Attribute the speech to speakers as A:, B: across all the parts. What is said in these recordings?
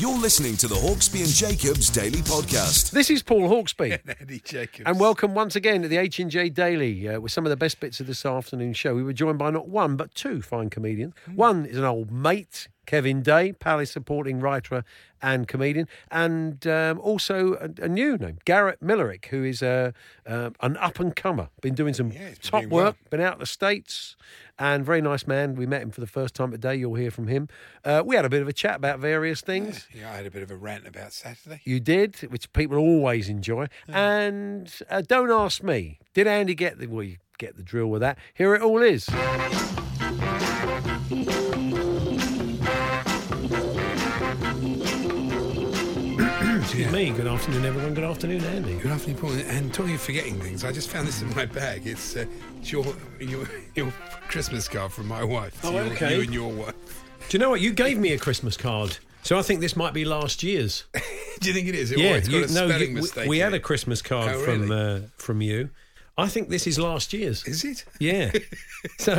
A: You're listening to the Hawksbee and Jacobs Daily Podcast.
B: This is Paul Hawksbee.
C: and Eddie Jacobs.
B: And welcome once again to the H&J Daily uh, with some of the best bits of this afternoon show. We were joined by not one, but two fine comedians. One is an old mate, Kevin Day, Palace supporting writer and comedian, and um, also a, a new name, Garrett Millerick, who is uh, um an up-and-comer. Been doing some
C: Yeah, been
B: top
C: doing
B: work,
C: well.
B: been out in the States, and very nice man. We met him for the first time today. You'll hear from him. Uh, we had a bit of a chat about various things.
C: Yeah, I had a bit of a rant about Saturday.
B: You did, which people always enjoy. And uh, don't ask me, did Andy get the? Well, you get the drill with that. Here it all is. Me. Good afternoon, everyone. Good afternoon, Andy.
C: Good afternoon, Paul. And talking of forgetting things, I just found this in my bag. It's, uh, it's your, your your Christmas card from my wife.
B: Oh,
C: Your-
B: okay.
C: You and your wife.
B: Do you know what? You gave me a Christmas card, so I think this might be last year's.
C: Do you think it is? Oh,
B: yeah,
C: it's got
B: you-
C: a spelling
B: you- we-
C: mistake.
B: we had a. Christmas card
C: Oh,
B: from uh, from you. I think this is last year's.
C: Is it?
B: Yeah. So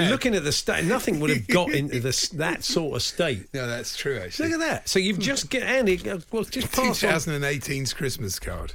B: looking at the state, nothing would have got into this that sort of state.
C: No, that's true, actually.
B: Look at that. So you've just get Andy. uh, Well, just pass on.
C: 2018's Christmas card.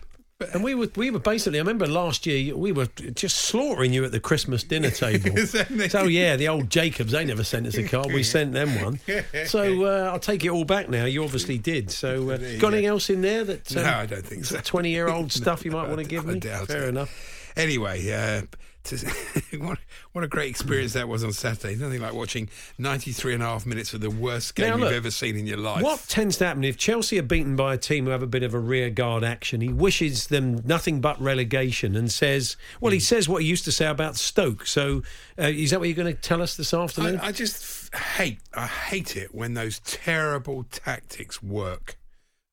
B: And we were we were basically. I remember last year we were just slaughtering you at the Christmas dinner table.
C: Me?
B: so yeah, the old Jacobs. They never sent us a card. We sent them one. So uh, I'll take it all back now. You obviously did. So uh, got anything else in there that?
C: No, I don't think so.
B: Twenty year old stuff you might want to give
C: I
B: me.
C: doubt
B: Fair
C: it.
B: enough.
C: Anyway, uh, what, what a great experience that was on Saturday. Nothing like watching 93 and a half minutes of the worst game
B: Now,
C: you've
B: look,
C: ever seen in your life.
B: What tends to happen if Chelsea are beaten by a team who have a bit of a rear guard action? He wishes them nothing but relegation and says, well,
C: Hmm.
B: he says what he used to say about Stoke. So, uh, is that what you're going to tell us this afternoon?
C: I, I just f- hate, I hate it when those terrible tactics work.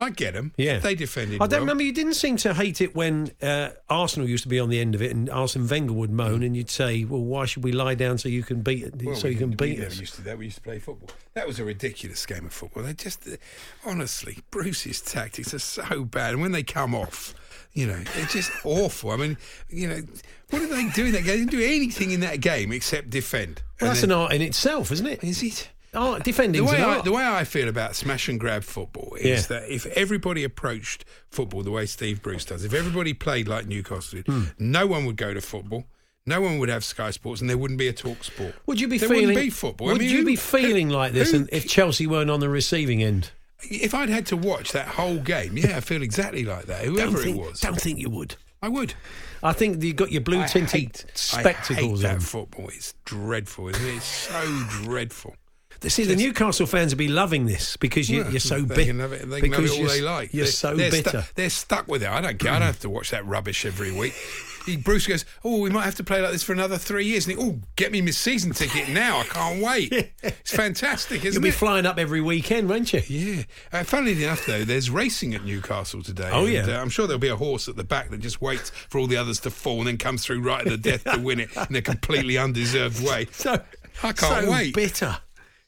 C: I get them.
B: Yeah.
C: They defended
B: I don't
C: well.
B: remember. You didn't seem to hate it when uh, Arsenal used to be on the end of it, and Arsene Wenger would moan, and you'd say, "Well, why should we lie down so you can beat it,
C: Well,
B: so you can beat us?"
C: used to that. We used to play football. That was a ridiculous game of football. They just, uh, honestly, Bruce's tactics are so bad. And when they come off, you know, they're just awful. I mean, you know, what did they do in that game? They didn't do anything in that game except defend.
B: Well, that's
C: then-
B: an art in itself, isn't it?
C: Is it?
B: Oh,
C: The
B: defending's
C: way, I, the way I feel about smash and grab football is
B: Yeah.
C: that if everybody approached football the way Steve Bruce does, if everybody played like Newcastle did,
B: Hmm.
C: no one would go to football, no one would have Sky Sports, and there wouldn't be a talk sport.
B: Would you be
C: there
B: feeling?
C: wouldn't be football. I
B: Would
C: mean,
B: you
C: who-
B: be feeling
C: who-
B: like this
C: who
B: and if Chelsea weren't on the receiving end?
C: If I'd had to watch that whole game, yeah, I feel exactly like that. Whoever
B: think,
C: it was,
B: Don't think you would.
C: I would.
B: I think you've got your blue tinted spectacles
C: I hate
B: on.
C: football. It's dreadful, isn't it? It's so dreadful.
B: See, the Newcastle fans will be loving this because you, you're so
C: they
B: bitter.
C: can have it, they can have it all they like.
B: You're
C: They're-
B: so
C: they're stu-
B: bitter.
C: they're stuck with it. I don't care. I don't have to watch that rubbish every week. He- Bruce goes, "Oh, we might have to play like this for another three years." And he, "Oh, get me my season ticket now! I can't wait. It's fantastic,
B: You'll
C: isn't
B: be
C: it?"
B: flying up every weekend, won't you?
C: Yeah. Uh, funnily enough, though, there's racing at Newcastle today.
B: Oh,
C: and,
B: yeah.
C: uh, I'm sure there'll be a horse at the back that just waits for all the others to fall and then comes through right at the death to win it in a completely undeserved way.
B: So
C: I can't
B: so
C: wait.
B: Bitter,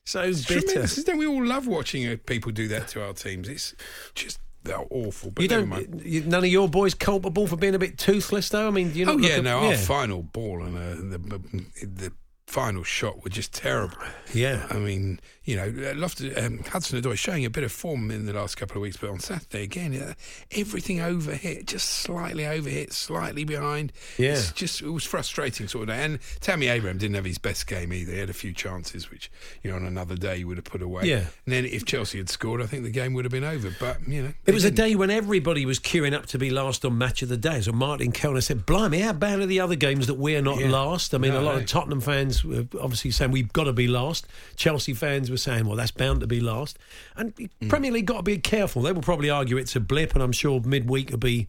B: so
C: It's
B: bitter.
C: tremendous. Don't we all love watching uh, people do that to our teams? It's just they're awful. But
B: You don't.
C: mind.
B: You, none of your boys culpable for being a bit toothless, though. I mean, do you not
C: Oh yeah,
B: at-
C: no, our final ball and uh, the, the final shot were just terrible.
B: Yeah.
C: I mean, you know, Loftus, um, Hudson Odoi showing a bit of form in the last couple of weeks, but on Saturday again, uh, everything overhit, just slightly overhit, slightly behind.
B: Yeah.
C: It's just it was frustrating sort of day. And Tammy Abraham didn't have his best game either. He had a few chances which, you know, on another day he would have put away.
B: Yeah.
C: And then if Chelsea had scored, I think the game would have been over. But you know,
B: It was a
C: didn't.
B: day when everybody was queuing up to be last on Match of the Day. So Martin Kelner said, Blimey, how bad are the other games that we're not
C: Yeah.
B: last? I mean,
C: No,
B: a lot
C: no.
B: of Tottenham fans were obviously saying we've got to be last. Chelsea fans were saying, well, that's bound to be last. And
C: Mm.
B: Premier League got to be careful. They will probably argue it's a blip, and I'm sure midweek will be.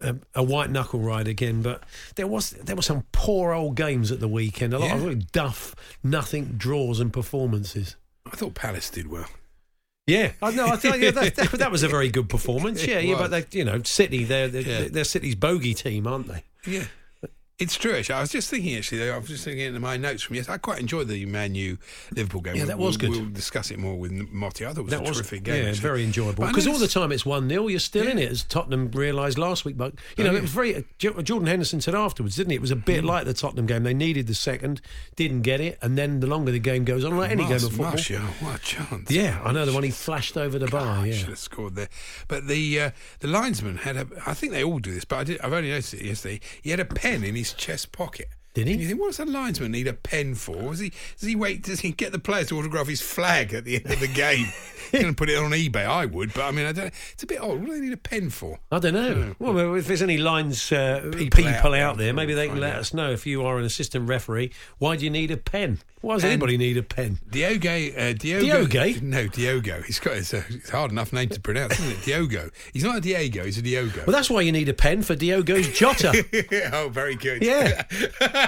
B: A, a white knuckle ride again, but there was there were some poor old games at the weekend. A lot
C: Yeah.
B: of really duff, nothing draws and performances.
C: I thought Palace did well.
B: Yeah, I know. I thought yeah, that, that, that was a very good performance. Yeah, yeah, but they, you know, City, they're they're,
C: Yeah.
B: they're City's bogey team, aren't they?
C: Yeah. It's true, actually. I was just thinking, actually, I was just thinking in my notes from yesterday. I quite enjoyed the Man U Liverpool game.
B: Yeah, that
C: We'll-
B: was good.
C: We'll discuss it more with Motti. I thought it was
B: That
C: a
B: was
C: terrific game.
B: yeah,
C: actually.
B: very enjoyable. Because all the time it's one 0 you're still in it, as Tottenham realised last week. But you know,
C: Oh,
B: it was very. Jo- Jordan Henderson said afterwards, didn't he? It was a bit like the Tottenham game. They needed the second, didn't get it, and then the longer the game goes on, like any
C: Mars-
B: game of football.
C: Martial, what a chance.
B: Yeah, I know the one he flashed over the bar. Yeah,
C: should have scored there. But the uh, the linesman had a. I think they all do this, but I did, I've only noticed it yesterday. He had a pen in his chest pocket.
B: Did he?
C: And you think, what does a linesman need a pen for? Was he? Does he wait? Does he get the players to autograph his flag at the end of the game? Going put it on eBay. I would, but I mean, I don't. It's a bit odd. What do they need a pen for?
B: I don't know. Well, if there's any lines uh, people,
C: People
B: out,
C: out
B: there,
C: there,
B: maybe they can let
C: out.
B: us know. If you are an assistant referee, why do you need a pen? Why does
C: And-
B: anybody need a pen?
C: Diogo, uh, Diogo,
B: Diogo?
C: No, Diogo. He's got it's a, it's a hard enough name to pronounce, isn't it? Diogo. He's not a Diego. He's a Diogo.
B: Well, that's why you need a pen for Diogo's Jota.
C: oh, very good.
B: Yeah.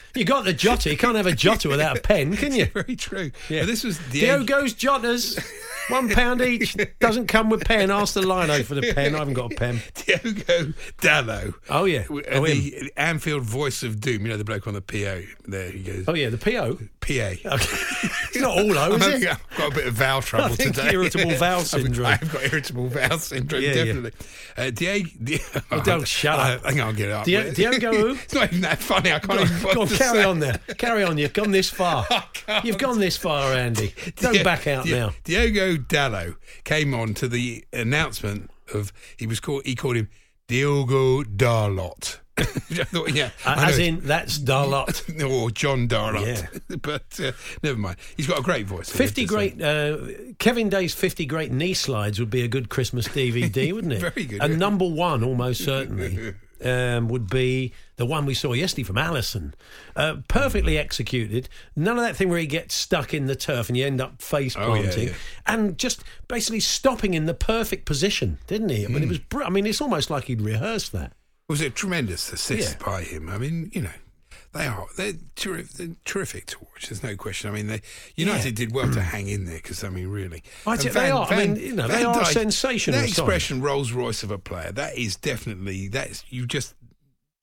B: you got the Jota. You can't have a Jota without a pen, can you?
C: very true.
B: Yeah.
C: But this was Diogo.
B: Diogo's Jotas. One pound each. Doesn't come with pen. Ask the lino for the pen. I haven't got a pen.
C: Diogo Dalot.
B: Oh, yeah.
C: Uh,
B: Oh, him.
C: the Anfield voice of doom. You know the bloke on the PO. There he goes.
B: Oh, yeah, the PO.
C: PA.
B: It's not all O, is
C: I'm
B: it?
C: having- I've got a bit of vowel trouble today.
B: irritable bowel
C: I've-
B: syndrome.
C: I've got irritable vowel syndrome,
B: Yeah, yeah.
C: definitely. Uh, Diego, Diego,
B: Oh, don't shut
C: I,
B: up.
C: I think I'll get it up.
B: Dio- Diogo?
C: It's not even that funny. I can't even
B: Go on,
C: bother to
B: carry on there. Carry on. You've gone this far. You've gone this far, Andy. Don't
C: Di-
B: back out
C: Di-
B: now.
C: Diogo Dalot came on to the announcement of he was called he called him Diogo Darlot. I thought, yeah,
B: as in, that's Darlot.
C: or John Darlot.
B: Yeah.
C: but uh, never mind. He's got a great voice.
B: 50 great, uh, Kevin Day's 50 great knee slides would be a good Christmas DVD, wouldn't it?
C: Very good,
B: And
C: yeah.
B: number one, almost certainly, um, would be the one we saw yesterday from Alisson. Uh, perfectly executed. None of that thing where he gets stuck in the turf and you end up face
C: Oh, yeah,
B: planting.
C: yeah.
B: And just basically stopping in the perfect position, didn't he? I
C: Hmm.
B: mean, it was. Br- I mean, it's almost like he'd rehearsed that.
C: It was a tremendous assist
B: Yeah.
C: by him. I mean, you know, they are they're, terri- they're terrific to watch. There's no question. I mean, they United did well to hang in there because I mean, really,
B: I
C: And
B: think they are. I mean, you know, they are
C: Dijk-
B: sensational
C: That expression, Rolls Royce of a player, that is definitely that's you just.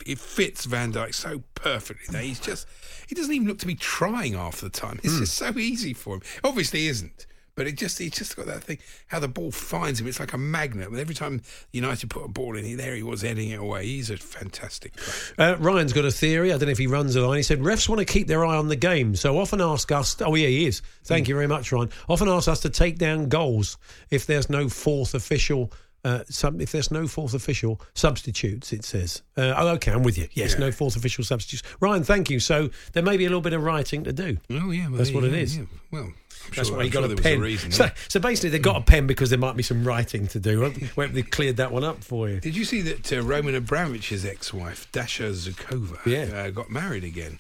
C: It fits Van Dijk so perfectly that he's just he doesn't even look to be trying half the time. It's just so easy for him. Obviously, he isn't. But it just he's just got that thing how the ball finds him. It's like a magnet. Every time United put a ball in, there he was heading it away. He's a fantastic player.
B: Uh, Ryan's got a theory. I don't know if he runs a line. He said refs want to keep their eye on the game, so often ask us. Oh yeah, he is. Thank you very much, Ryan. Often ask us to take down goals if there's no fourth official. Uh, some, if there's no fourth official substitutes, it says. Uh, oh, okay, I'm with you. Yes,
C: Yeah.
B: no fourth official substitutes. Ryan, thank you. So there may be a little bit of writing to do.
C: Oh yeah, well,
B: That's
C: there
B: what it is.
C: yeah. Well, I'm
B: That's
C: sure,
B: why he got
C: sure
B: a pen.
C: a reason.
B: so,
C: yeah.
B: so basically, they got a pen because there might be some writing to do. We they cleared that one up for you.
C: Did you see that uh, Roman Abramovich's ex-wife Dasha Zhukova
B: Yeah.
C: uh, got married again,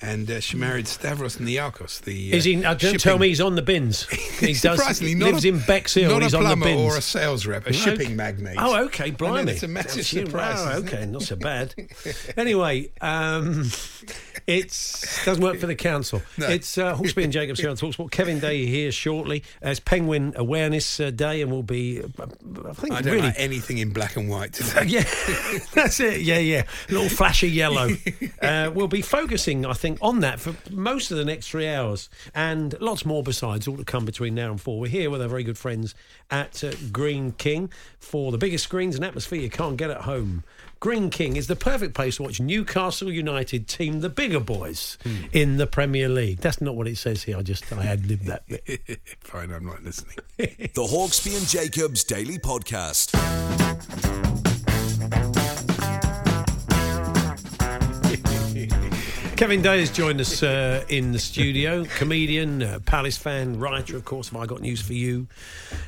C: and uh, she married Stavros Niarchos. The uh,
B: Is he? Uh, don't
C: shipping-
B: tell me he's on the bins. He does.
C: Surprisingly, not
B: lives
C: a,
B: in Bexhill.
C: Not
B: he's
C: a
B: on the
C: plumber
B: bins.
C: or a sales rep, a shipping magnate.
B: Oh, okay, blimey.
C: it's a massive
B: That's
C: surprise.
B: Oh, okay, not so bad. anyway, um, it doesn't work for the council. It's uh, Hawksbee and Jacobs here on Talksport. Kevin Day here shortly. as Penguin Awareness uh, Day, and we'll be, uh, I think,
C: I don't
B: really.
C: like anything in black and white today.
B: Yeah, that's it. Yeah, yeah. A little flash of yellow. Uh, we'll be focusing, I think, on that for most of the next three hours, and lots more besides, all to come between now and four. We're here with our very good friends at uh, Greene King for the biggest screens and atmosphere you can't get at home. Greene King is the perfect place to watch Newcastle United team the bigger boys in the Premier League. That's not what it says here. I just I had lived that bit.
C: Fine, I'm not listening.
A: The Hawksbee and Jacobs Daily Podcast.
B: Kevin Day has joined us uh, in the studio. Comedian, uh, Palace fan, writer, of course. Have I got news for you,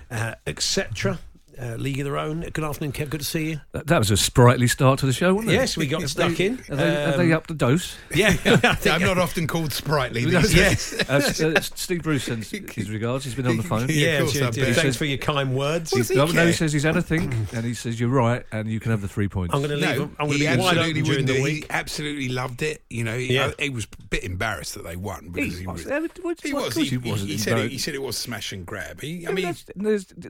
B: uh, etc. Uh, League of Their Own. Good afternoon, Kev. Good to see you.
D: That, that was a sprightly start to the show, wasn't it?
B: Yes, we got stuck in.
D: Are they, are they
B: Um,
D: up to dose?
B: Yeah, I think-
C: I'm not often called sprightly.
D: No,
C: these days.
D: uh, uh, Steve Bruce sends his regards. He's been on the phone.
C: Yeah,
B: Yeah,
C: of course,
B: sure
C: I
B: do. thanks for your kind words.
C: What's he
D: No, no, he says he's had a think, and he says you're right, and you can have the three points.
B: I'm going to leave.
C: No,
B: them- I'm going to be wide
C: absolutely
B: open during the week.
C: He absolutely loved it. You know, he,
B: Yeah.
C: I- he was a bit embarrassed that they won because he, was. He was. He,
D: course
C: he,
D: wasn't
C: he said it, he said it was smash and grab. He, I mean,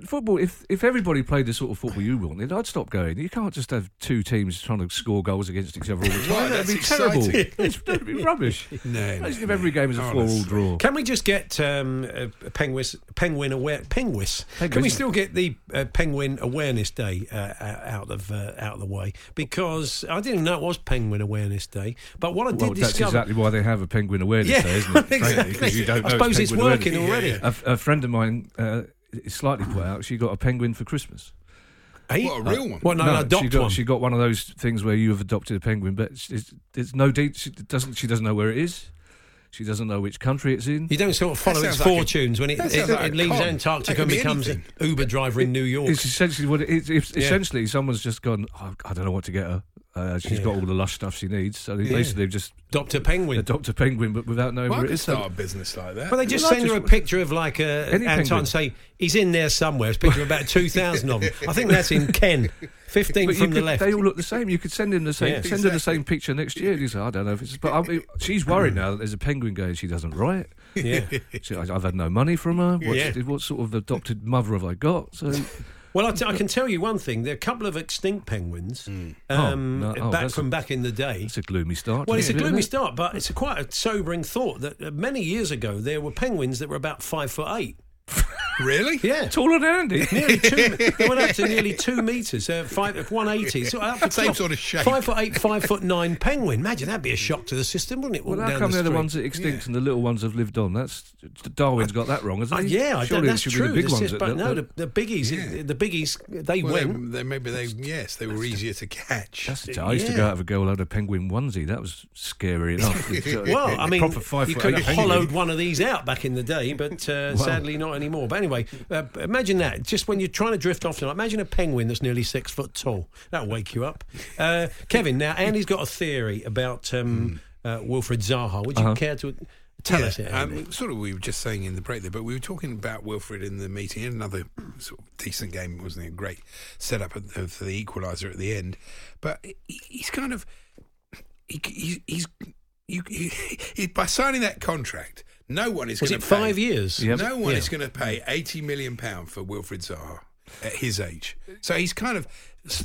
D: football. If if everybody played the sort of football you wanted, I'd stop going. You can't just have two teams trying to score goals against each other all the time. That'd be terrible. It's, that'd be rubbish.
C: No,
D: Imagine
C: no,
D: if every game is a four-all draw.
B: Can we just get um, a a penguin, aware, penguins? Can we still get the uh, Penguin Awareness Day uh, uh, out of uh, out of the way? Because I didn't even know it was Penguin Awareness Day. But what I did
D: Well, that's
B: discover,
D: exactly why they have a penguin awareness
B: Yeah,
D: day, isn't it?
B: Exactly.
D: Because you don't
B: I
D: know
B: suppose it's working
D: awareness.
B: already.
D: A, a friend of mine uh, slightly put out. She got a penguin for Christmas.
B: Hey,
C: What, a uh, real one?
B: Well, no, no,
D: she
B: adopt
D: got
B: one.
D: she got one of those things where you have adopted a penguin, but it's, there's no de- she doesn't she doesn't know where it is. She doesn't know which country it's in.
B: You don't sort of follow its
C: sounds like a-
B: fortunes when it, it,
C: like
B: it leaves
C: con.
B: Antarctica and
C: be
B: becomes an. Uber driver in New York.
D: It's essentially what it is. It's
B: Yeah.
D: essentially someone's just gone. Oh, I don't know what to get her. Uh, she's
B: Yeah.
D: got all the lush stuff she needs, so they
B: Yeah.
D: basically just
B: Dr. Penguin.
D: Doctor penguin, but without knowing
C: Well, I
D: where it
C: could
D: is. So-
C: start a business like that.
B: Well, they just
D: Well, I
B: send her a picture of like a Anton
D: penguin.
B: say he's in there somewhere. It's a picture of about two thousand of them. I think that's in Ken, fifteen
D: But you
B: from the left.
D: They all look the same. You could send him the same.
B: Yeah.
D: send her the same picture next year. And he's like, I don't know if it's. But I mean, she's worried now that there's a penguin going. She doesn't write.
B: yeah.
D: She, I- I've had no money from her. What,
B: Yeah.
D: what sort of adopted mother have I got? So
B: Well, I, t- I can tell you one thing: there are a couple of extinct penguins um,
D: Oh, no, oh,
B: back from
D: a-
B: back in the day.
D: it's a gloomy start.
B: Well, it's a
D: isn't it?
B: gloomy start, but it's a quite a sobering thought that uh, many years ago there were penguins that were about five foot eight.
C: Really?
B: Yeah.
D: Taller than Andy.
B: Nearly two, they went up to nearly two metres, uh, five, 180. So up to
C: Same
B: clock.
C: sort of shape.
B: Five foot eight, five foot nine penguin. Imagine that'd be a shock to the system, wouldn't it?
D: Well,
B: walking
D: how come
B: the
D: they're the ones that extinct and the little ones have lived on? That's Darwin's got that wrong, hasn't
B: Uh,
D: he?
B: yeah, I
D: Surely
B: don't, that's
D: it should
B: true.
D: be the big ones.
B: is- but
D: that-
B: no, the, the biggies,
C: Yeah.
B: the biggies, they
C: Well,
B: went.
C: they, they, maybe they yes, they were easier to catch.
D: That's it. I used to go out with a girl who had a penguin onesie. That was scary enough.
B: Well, I mean,
D: proper five
B: you could have hollowed one of these out back in the day, but uh, sadly not anymore. But anyway, uh, imagine that. Just when you're trying to drift off tonight, imagine a penguin that's nearly six foot tall. That'll wake you up. Uh, Kevin, now Andy's got a theory about um, uh, Wilfred Zaha. Would you
D: Uh-huh.
B: care to tell
C: Yeah,
B: us it?
C: Um, sort of, we were just saying in the break there, but we were talking about Wilfred in the meeting. Another sort of decent game, wasn't it? Great setup of, of the equaliser at the end, but he, he's kind of he, he's he's you, he, by signing that contract, no one is
B: Was
C: going
B: it
C: to pay,
B: five years?
D: Yep.
C: No one
B: Yeah.
C: is going to pay eighty million pound for Wilfred Zaha at his age. So he's kind of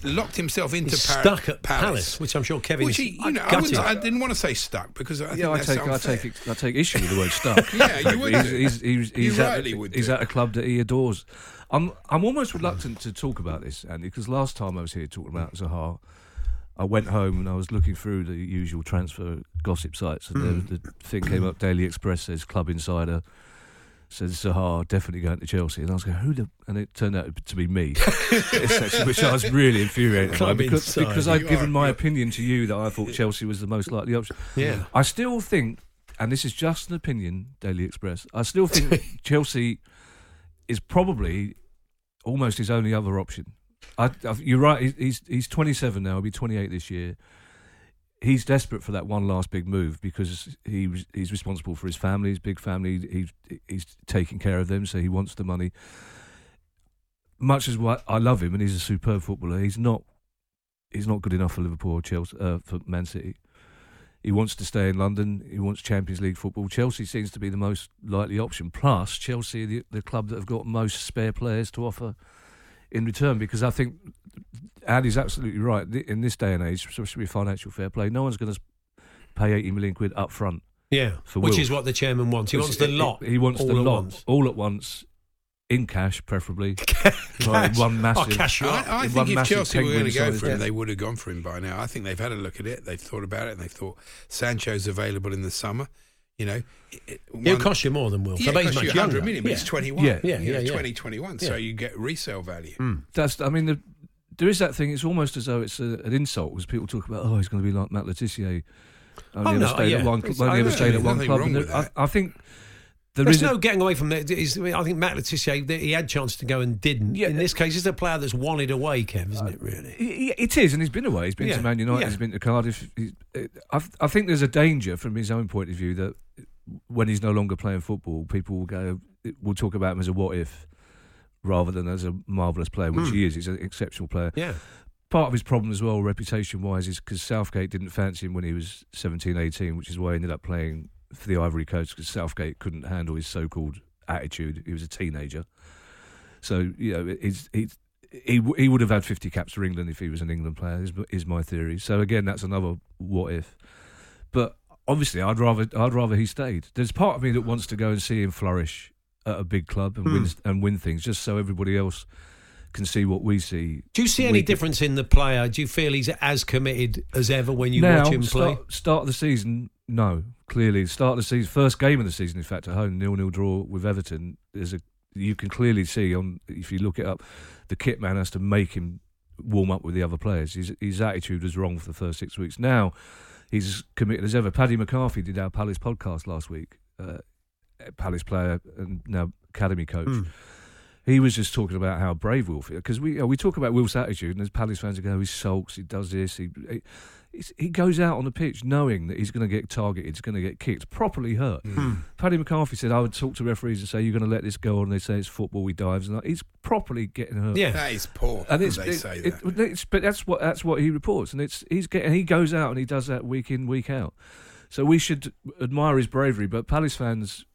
C: locked himself into
B: He's
C: Par-
B: stuck at Palace, which I'm sure Kevin
C: Which he, you know, I,
B: gutted.
C: wouldn't- I didn't want to say stuck because I think
D: Yeah, I
C: that's
D: take, I take, I take issue with the word stuck.
C: Yeah, you would
D: He's,
C: do.
D: he's, he's, he's, at,
C: would
D: he's
C: do.
D: at a club that he adores. I'm, I'm almost reluctant to talk about this, Andy, because last time I was here talking about Zaha, I went home and I was looking through the usual transfer gossip sites, and
C: Hmm.
D: the, the thing came up. Daily Express says Club Insider says Zaha definitely going to Chelsea, and I was going, who the? And it turned out to be me, which I was really infuriated by because,
B: Insider.
D: because I'd
C: You
D: given
C: are-
D: my
C: you're-
D: opinion to you that I thought Chelsea was the most likely option.
B: Yeah.
D: I still think, and this is just an opinion, Daily Express. I still think Chelsea is probably almost his only other option. I, you're right. He's he's 27 now. He'll be 28 this year. He's desperate for that one last big move because he he's responsible for his family, his big family. He's he's taking care of them, so he wants the money. Much as what I love him and he's a superb footballer, he's not he's not good enough for Liverpool or Chelsea uh, for Man City. He wants to stay in London. He wants Champions League football. Chelsea seems to be the most likely option. Plus, Chelsea, the, the club that have got most spare players to offer in return. Because I think Andy's absolutely right. In this day and age, especially with financial fair play, no one's going to pay 80 million quid up front.
B: Yeah,
D: For
B: which is what the chairman wants. He wants the lot.
D: He wants
B: all
D: the
B: at
D: lot
B: once.
D: all at once, in cash, preferably. Like one oh, massive.
B: Oh, cash you.
C: I, I think
D: one
C: if Chelsea were going to go for him,
D: deal.
C: they would have gone for him by now. I think they've had a look at it. They've thought about it, and they've thought Sancho's available in the summer. You know, it- it-
B: He'll cost you more than Will.
C: Yeah,
B: I bet
C: it
B: he's
C: costs you
B: much
C: 100
B: younger.
C: million, but
B: Yeah.
C: he's 21.
D: Yeah.
B: Yeah,
C: You
B: yeah, yeah.
C: 2021, so you get resale value. Hmm.
D: That's. I mean, the, there is that thing. It's almost as though it's a, an insult because people talk about. Oh, he's going to be like Matt Le Tissier. Only
B: Oh,
D: ever
B: no,
D: stayed
B: yeah.
D: at one. Only ever stayed at one club.
C: wrong
D: And
C: with
D: I. I think there
B: There's no getting away from that. I think Matt Le Tissier, he had chance to go and didn't.
D: Yeah.
B: In this case, it's a player that's wanted away, Kev, isn't it, really?
D: It is, and he's been away. He's been
B: Yeah,
D: to Man United.
B: yeah.
D: He's been to Cardiff. I, I think there's a danger from his own point of view that when he's no longer playing football, people will go, will talk about him as a what if, rather than as a marvelous player, which he hmm. is. He's an exceptional player.
B: Yeah.
D: Part of his problem as well, reputation wise, is because Southgate didn't fancy him when he was 17, 18, which is why he ended up playing for the Ivory Coast because Southgate couldn't handle his so-called attitude. He was a teenager, so you know he's, he's, he he would have had 50 caps for England if he was an England player. Is, is my theory. So again, that's another what if. But obviously, I'd rather I'd rather he stayed. There's part of me that wants to go and see him flourish at a big club and win hmm. and win things, just so everybody else can see what we see.
B: Do you see any difference in the player? Do you feel he's as committed as ever when you
D: now,
B: watch him play?
D: Start, start of the season, no. Clearly, start of the season, first game of the season, in fact, at home, nil nil draw with Everton. There's a you can clearly see on if you look it up, the kit man has to make him warm up with the other players. His his attitude was wrong for the first six weeks. Now he's as committed as ever. Paddy McCarthy did our Palace podcast last week. Uh, Palace player and now academy coach.
B: Hmm.
D: He was just talking about how brave Will feels because we you know, we talk about Will's attitude, and as Palace fans go, he sulks, he does this, he he, he goes out on the pitch knowing that he's going to get targeted, he's going to get kicked, properly hurt. Hmm. Hmm. Paddy McCarthy said, "I would talk to referees and say you're going to let this go on." And they say it's football, he dives, and he's properly getting hurt.
B: Yeah.
C: That is poor.
D: And it's,
C: they
D: it-
C: say
D: it-
C: that.
D: it's- but that's what that's what he reports, and it's he's getting he goes out and he does that week in week out. So we should admire his bravery. But Palace fans,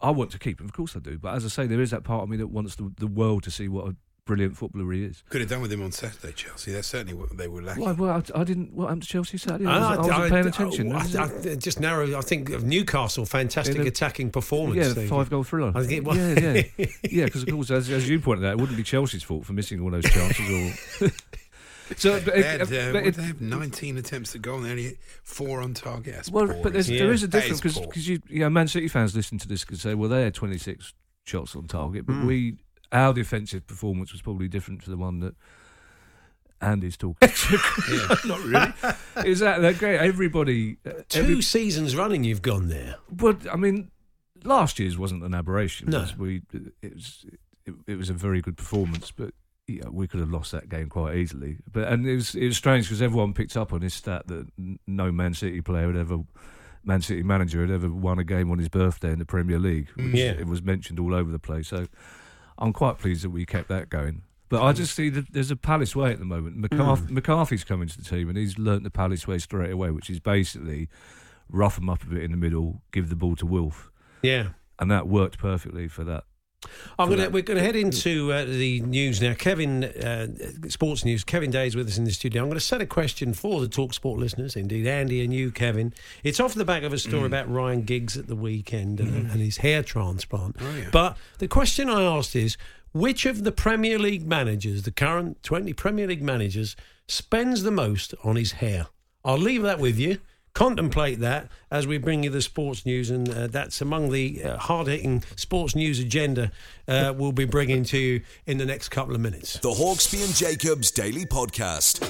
D: I want to keep him, of course I do. But as I say, there is that part of me that wants the, the world to see what a brilliant footballer he is.
C: Could have done with him on Saturday, Chelsea. That's certainly what they were lacking.
D: Why? Well, I, I didn't. What happened to Chelsea Saturday? I,
B: I-
D: was, I wasn't
B: I-
D: paying
B: I-
D: attention.
B: I, I- I just narrow. I think of Newcastle, fantastic
D: In a-
B: attacking performance.
D: yeah, the
B: thing.
D: five goal thriller.
B: I think it was-
D: Yeah, yeah, yeah. Because of course, as, as you pointed out, it wouldn't be Chelsea's fault for missing all those chances. Or so, but,
C: they had,
D: uh, it-
C: they have 19 attempts at goal and they only four on target. That's
D: Well,
C: poor,
D: but there's,
C: isn't
D: there is a difference because you, you know, Man City fans listen to this could say, well, they had 26 shots on target, but we our defensive performance was probably different to the one that Andy's talking. About. Not really. Is that that great? Everybody, uh,
B: Two
D: every-
B: seasons running, you've gone there.
D: but I mean, last year's wasn't an aberration.
B: No.
D: We it was it, it was a very good performance, but. Yeah, we could have lost that game quite easily, but and it was it was strange because everyone picked up on this stat that no Man City player had ever, Man City manager had ever won a game on his birthday in the Premier League. Which
B: Yeah.
D: it was mentioned all over the place. So I'm quite pleased that we kept that going. But I just see that there's a Palace way at the moment. Hmm. McCarthy, McCarthy's coming to the team and he's learnt the Palace way straight away, which is basically rough them up a bit in the middle, give the ball to Wolf,
B: Yeah.
D: and that worked perfectly for that.
B: I'm gonna, we're going to head into uh, the news now. Kevin, uh, sports news. Kevin Day is with us in the studio. I'm going to set a question for the Talk Sport listeners, indeed Andy and you, Kevin. It's off the back of a story about Ryan Giggs at the weekend and, and his hair transplant.
C: Oh, yeah.
B: But the question I asked is, which of the Premier League managers, the current 20 Premier League managers, spends the most on his hair? I'll leave that with you. Contemplate that as we bring you the sports news, and uh, that's among the uh, hard-hitting sports news agenda uh, we'll be bringing to you in the next couple of minutes.
A: The Hawksbee and Jacobs Daily Podcast.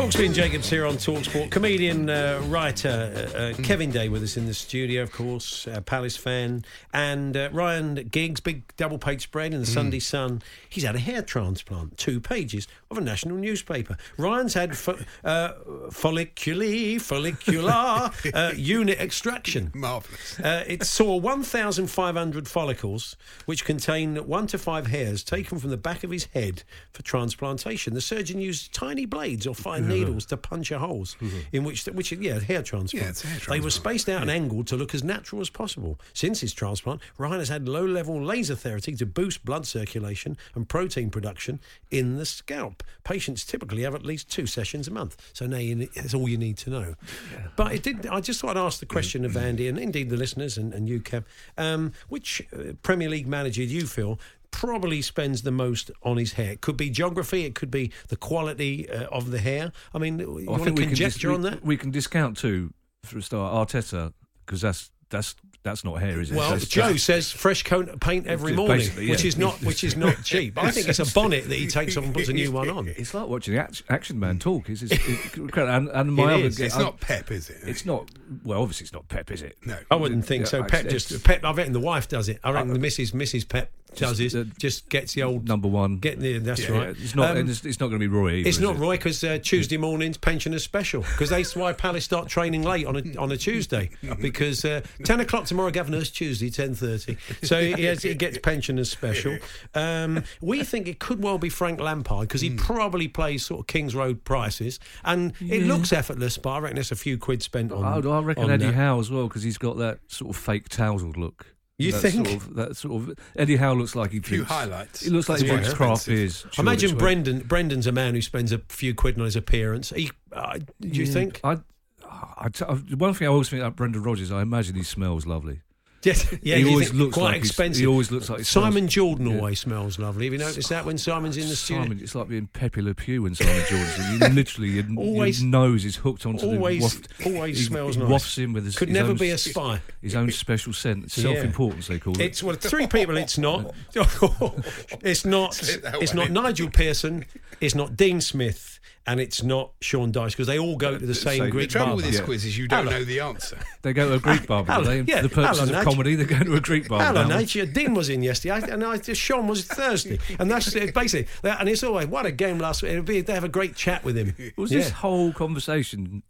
B: And Jacobs here on Talksport. Comedian, uh, writer uh, uh, Kevin Day with us in the studio, of course, uh, Palace fan, and uh, Ryan Giggs, big double page spread in the Sunday Sun. He's had a hair transplant, two pages of a national newspaper. Ryan's had fo- uh, folliculi, follicular uh, unit extraction.
C: Marvellous.
B: Uh, it saw 1,500 follicles, which contain one to five hairs taken from the back of his head for transplantation. The surgeon used tiny blades or fine needles to puncture holes in which, which yeah, hair transplant.
C: Yeah, it's hair
B: They were spaced out and angled to look as natural as possible. Since his transplant, Ryan has had low-level laser therapy to boost blood circulation and protein production in the scalp. Patients typically have at least two sessions a month, so now you, that's all you need to know. But it did. I just thought I'd ask the question of Andy and indeed the listeners and, and you, Kev. Um, which uh, Premier League manager do you feel? Probably spends the most on his hair. It could be geography. It could be the quality uh, of the hair. I mean, you
D: Well,
B: want to
D: we can, dis-
B: on that?
D: we can discount two for a start Arteta because that's that's that's not hair, is it?
B: Well,
D: That's
B: Joe says fresh coat of paint every morning,
D: basically,
B: which is not which is not cheap. I think it's a bonnet that he takes off and puts a new one on.
D: It's like watching the act- Action Man talk. It's and, and my
B: It
D: other,
B: is.
C: It's
D: I-
C: not Pep, is it?
D: It's not. Well, obviously, it's not Pep, is it?
C: No.
B: I wouldn't think so.
D: Yeah,
B: Pep just Pep. I reckon the wife does it. I reckon the Mrs. Mrs. Pep does
D: uh,
B: Just gets the old
D: Number one.
B: Get the. That's
C: Yeah,
B: right.
D: It's not.
B: Um,
D: and it's, it's not going to be Roy. Either,
B: It's not
D: it?
B: Roy because uh, Tuesday mornings pensioners special because that's why Palace start training late on a on a Tuesday because uh, ten o'clock tomorrow Governor's Tuesday ten thirty so he, has, he gets pensioners special. Um, we think it could well be Frank Lampard because he probably plays sort of Kings Road prices and it looks effortless, but I reckon there's a few quid spent on.
D: I, I reckon
B: on
D: Eddie
B: that.
D: Howe as well because he's got that sort of fake tousled look.
B: You
D: that
B: think?
D: Sort of, that sort of Eddie Howe looks like he
C: few
D: drinks.
C: highlights.
D: He looks like he
C: That's
D: drinks
C: quite
D: craft
C: expensive.
D: beers.
B: Imagine
D: as well.
B: Brendan. Brendan's a man who spends a few quid on his appearance. He, uh, do you
D: Yeah.
B: think?
D: I, I, t- I- one thing I always think about Brendan Rodgers, I imagine he smells lovely.
B: Yes, yeah,
D: he
B: you
D: always looks
B: quite
D: like he's-
B: expensive.
D: He always looks like he
B: Simon
D: smells-
B: Jordan
D: Yeah.
B: always smells lovely. Have you noticed that when Simon's in the studio?
D: Simon, it's like being Pepe Le Pew when Simon Jordan. You literally, your,
B: Always-
D: your nose is hooked onto
B: always-
D: the waft.
B: always
D: he,
B: smells
D: he
B: nice.
D: wafts in with his,
B: Could
D: his
B: never
D: own,
B: be a
D: s-
B: spy.
D: His own special scent, self-importance they call it.
B: It's well, three people. It's not. it's not.
C: Slip
B: It's not. Nigel Pearson. It's not Dean Smith, and it's not Sean Dyche because they all go to the same
D: same-
C: The
B: Greek
C: trouble with this
D: Yeah.
C: quiz is you don't
B: Hello.
C: know the answer.
D: They go to a Greek barber.
B: Hello,
D: don't they?
B: yeah,
D: the purposes
B: hello,
D: of comedy, they go to a Greek barber.
B: Hello,
D: now.
B: nature. Dean was in yesterday, and I just Sean was Thursday, and that's it, basically. And it's always what a game last week. It'll be they have a great chat with him.
D: Was
B: Yeah.
D: this whole conversation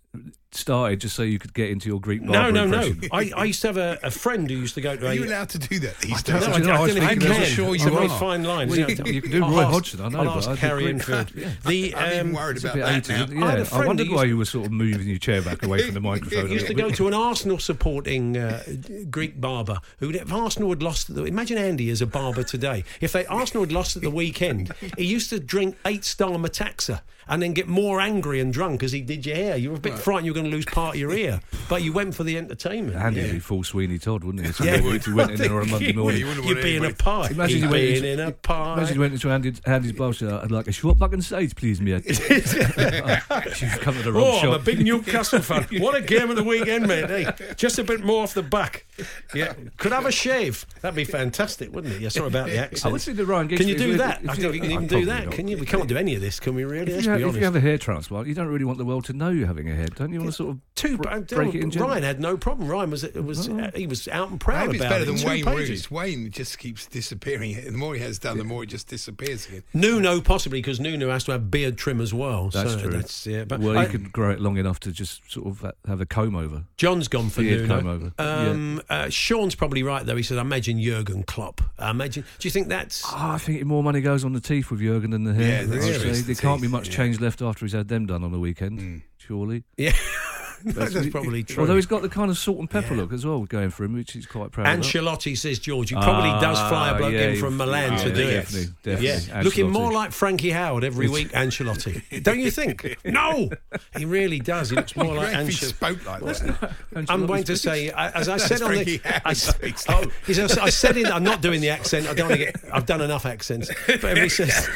D: started just so you could get into your Greek
B: No,
D: barber
B: no, no.
D: impression?
B: I, I used to have a, a friend who used to go to
C: Are
B: a.
C: you allowed to do that these
D: don't
C: days?
D: know.
B: No, I,
D: Do you
B: I
D: I
B: don't know if can.
C: I'm sure
B: It's
C: you
B: a very
C: are.
B: fine line.
D: Well, you can- you can do
B: I'll
D: Roy
B: ask-
D: Hodgson, I know,
B: I'll
D: but
B: ask
D: I do
B: Carrie
D: Greek.
B: Enfield.
D: Yeah.
B: The,
C: I'm even
B: um,
C: worried
D: It's a
C: about
D: bit
C: that
D: 80s,
C: now.
B: I had a
D: Yeah, I,
B: friend
D: wondered
B: who
D: why
B: used-
D: you were sort of moving your chair back away from the microphone. a
B: used to
D: little
B: go
D: bit.
B: to an Arsenal supporting uh, Greek barber who, if Arsenal had lost, at the, imagine Andy as a barber today. If they Arsenal had lost at the weekend, he used to drink eight star Metaxa and then get more angry and drunk as he did your hair. You were a bit frightened you were going to lose part of your ear, but you went for the entertainment.
D: Andy
B: yeah.
D: would be full Sweeney Todd, wouldn't he?
B: Yeah.
D: if you went in there on a Monday morning.
C: you wouldn't
B: You'd be in a
C: anybody-
B: pie.
D: Imagine
B: You'd
D: went into-
B: in a pie.
D: Imagine you went into Andy, Andy's bar shop. I'd like a short back and sides, please, mate. You've come to the wrong
B: Oh, I'm a big Newcastle fan. What a game of the weekend, mate. Hey, just a bit more off the back. Yeah, could have a shave. That'd be fantastic, wouldn't it? Yeah, sorry about the accent.
D: I would say that Ryan Giggs
B: Can you do that? I don't think you can even do that,
D: not.
B: can you? We can't do any of this, can we? Really?
D: If you,
B: be
D: have, if
B: honest.
D: you have a hair transplant, you don't really want the world to know you're having a hair, don't you? want to sort of
B: Two,
D: br-
B: uh,
D: break it in general.
B: Ryan had no problem. Ryan was was uh, he was out and proud
C: Maybe it's
B: about
C: better
B: it.
C: than
B: Two
C: Wayne
B: pages.
C: Roos. Wayne just keeps disappearing. The more he has done, the more it just disappears again.
B: Nuno possibly because Nuno has to have beard trim as well.
D: That's
B: so
D: true.
B: That's, yeah, but
D: well,
B: I-
D: you could grow it long enough to just sort of have a comb over.
B: John's gone for
D: Beard
B: Nuno.
D: comb over.
B: Um, uh, Sean's probably right though. He says, "I imagine Jurgen Klopp." I imagine. Do you think that's?
D: Oh, I think more money goes on the teeth with Jurgen than the hair.
C: Yeah, that's
D: I'd
C: true.
D: say.
C: It's the
D: There can't be much
C: yeah.
D: Change left after he's had them done on the weekend, hmm. surely.
B: Yeah, that's probably true.
D: Although he's got the kind of salt and pepper
B: Yeah.
D: look as well going for him, which he's quite proud of.
B: Ancelotti says George, he probably does fly a
D: Ah,
B: bloke
D: yeah,
B: in from Milan to do it.
D: definitely, definitely.
B: Yeah, looking more like Frankie Howerd every week. Ancelotti, don't you think? No, he really does. He looks more like Ancelotti.
C: spoke like that.
B: I'm going to say, as I said on the, I, oh, I said in, I'm not doing the accent. I don't want to get. I've done enough accents. But he says,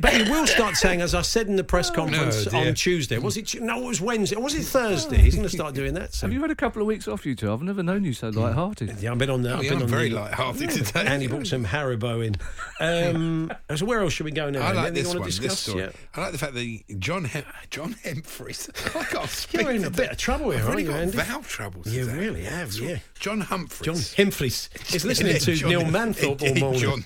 B: but he will start saying, as I said in the press conference
C: dear.
B: on Tuesday. Was it? No, it was Wednesday. Was it Thursday? He's going to start doing that. So.
D: Have you had a couple of weeks off, you two? I've never known you so light-hearted.
B: Yeah, I've been on the.
C: Oh,
B: I've
C: yeah,
B: been
C: I'm
B: on
C: very
B: the,
C: light-hearted today.
B: And he brought some Haribo in. Um, so where else should we go now?
C: I like
B: Anything
C: this one.
B: want to
C: This story.
B: Yeah.
C: I like the fact that John Hem- John Humphrys. I can't speak.
B: You're in a bit of trouble here,
C: I've
B: aren't
C: really
B: you,
C: got
B: Andy?
C: valve trouble.
B: You
C: today.
B: really have, yeah.
C: John Humphrys.
B: John Himfleys is listening to
C: John-
B: Neil Manthorp all morning.
C: John,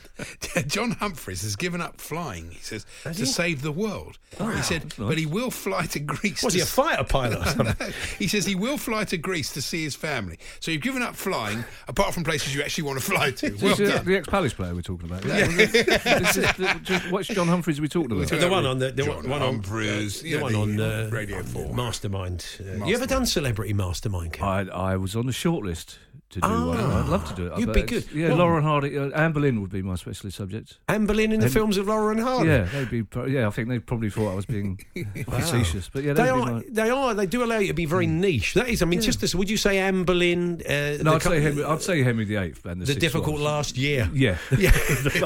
C: John Humphrys has given up flying, he says, to save the world. he said,
D: nice.
C: but he will fly to Greece.
B: Was he a fighter pilot or something?
C: He says he will fly to Greece to see his family. So you've given up flying, apart from places you actually want to fly to. Well done.
D: the ex Palace player we're talking about. Yeah. This is the- just- What's John Humphrys we talking about?
B: The one on the, the
C: John
B: one on
C: Humphreys,
B: the
C: yeah,
B: one
C: the
B: on uh,
C: Radio
B: on
C: 4.
B: Mastermind. Uh, You ever done Celebrity Mastermind? Ken?
D: I, I was on the shortlist to do
B: Ah,
D: one. I'd love to do it.
B: you'd be good.
D: Yeah,
B: What-
D: Lauren Hardy, uh, Anne Boleyn would be my specialist subject.
B: Anne Boleyn in the films of Laurel and Hardy.
D: Yeah, they'd be. pro- Yeah, I think they probably thought I was being facetious, but yeah,
B: They are,
D: my-
B: they are. They do allow you to be very niche. That is, I mean, just this. Would you say Anne Boleyn? Uh,
D: No, I'd say Henry. I'd say Henry VIII and the,
B: the difficult last year.
D: Yeah,
B: Yeah,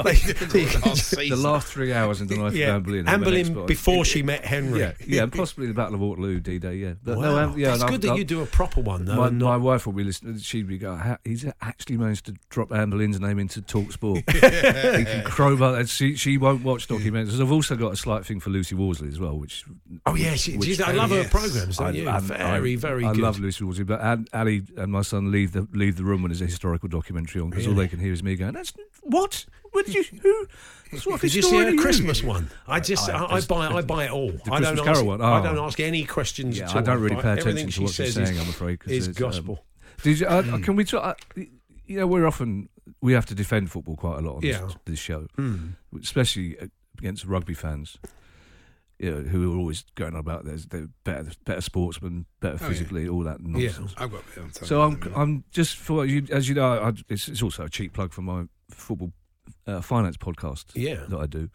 C: Last
D: the last three hours in the life
B: yeah.
D: of Anne Boleyn.
B: Anne Boleyn before she met Henry.
D: Yeah, yeah, and possibly the Battle of Waterloo, D-Day. Yeah, but
B: Wow.
D: no, yeah,
B: That's good that you do a proper one, though.
D: My,
B: and
D: my
B: not-
D: wife will be listening. She'd be going, "Ha- he's actually managed to drop Anne Boleyn's name into Talk Sport. he can crowbar that. She, she won't watch documentaries. I've also got a slight thing for Lucy Worsley as well, which.
B: oh yeah, she,
D: which-
B: I love her programs. Don't you?
D: I-
B: very,
D: I-
B: very
D: I
B: good.
D: love Lucy Worsley, but Ali and my son leave the leave the room when there's a historical documentary on because all they can hear is me going, "That's what? What did you? Who? What
B: Did you see
D: a
B: her
D: you?"
B: Christmas one? I just,
D: I-
B: I, I, buy, I buy it all. I don't
D: Christmas
B: ask,
D: one?
B: I
D: Oh.
B: don't ask any questions.
D: Yeah,
B: at all.
D: I don't really pay attention to what she's saying. I'm afraid 'cause
B: is
D: it's, um,
B: gospel.
D: Did you, uh, Can we talk? Uh, you know, we're often we have to defend football quite a lot on
B: Yeah.
D: this, this show,
B: Mm.
D: especially against rugby fans. You know, who are always going on about there's they're better, better sportsmen, better
C: Oh, yeah.
D: physically, all that nonsense.
C: I've got a bit on time.
D: So I'm, I'm just for you, as you know, I, it's, it's also a cheap plug for my football uh, finance podcast
B: Yeah.
D: that I do.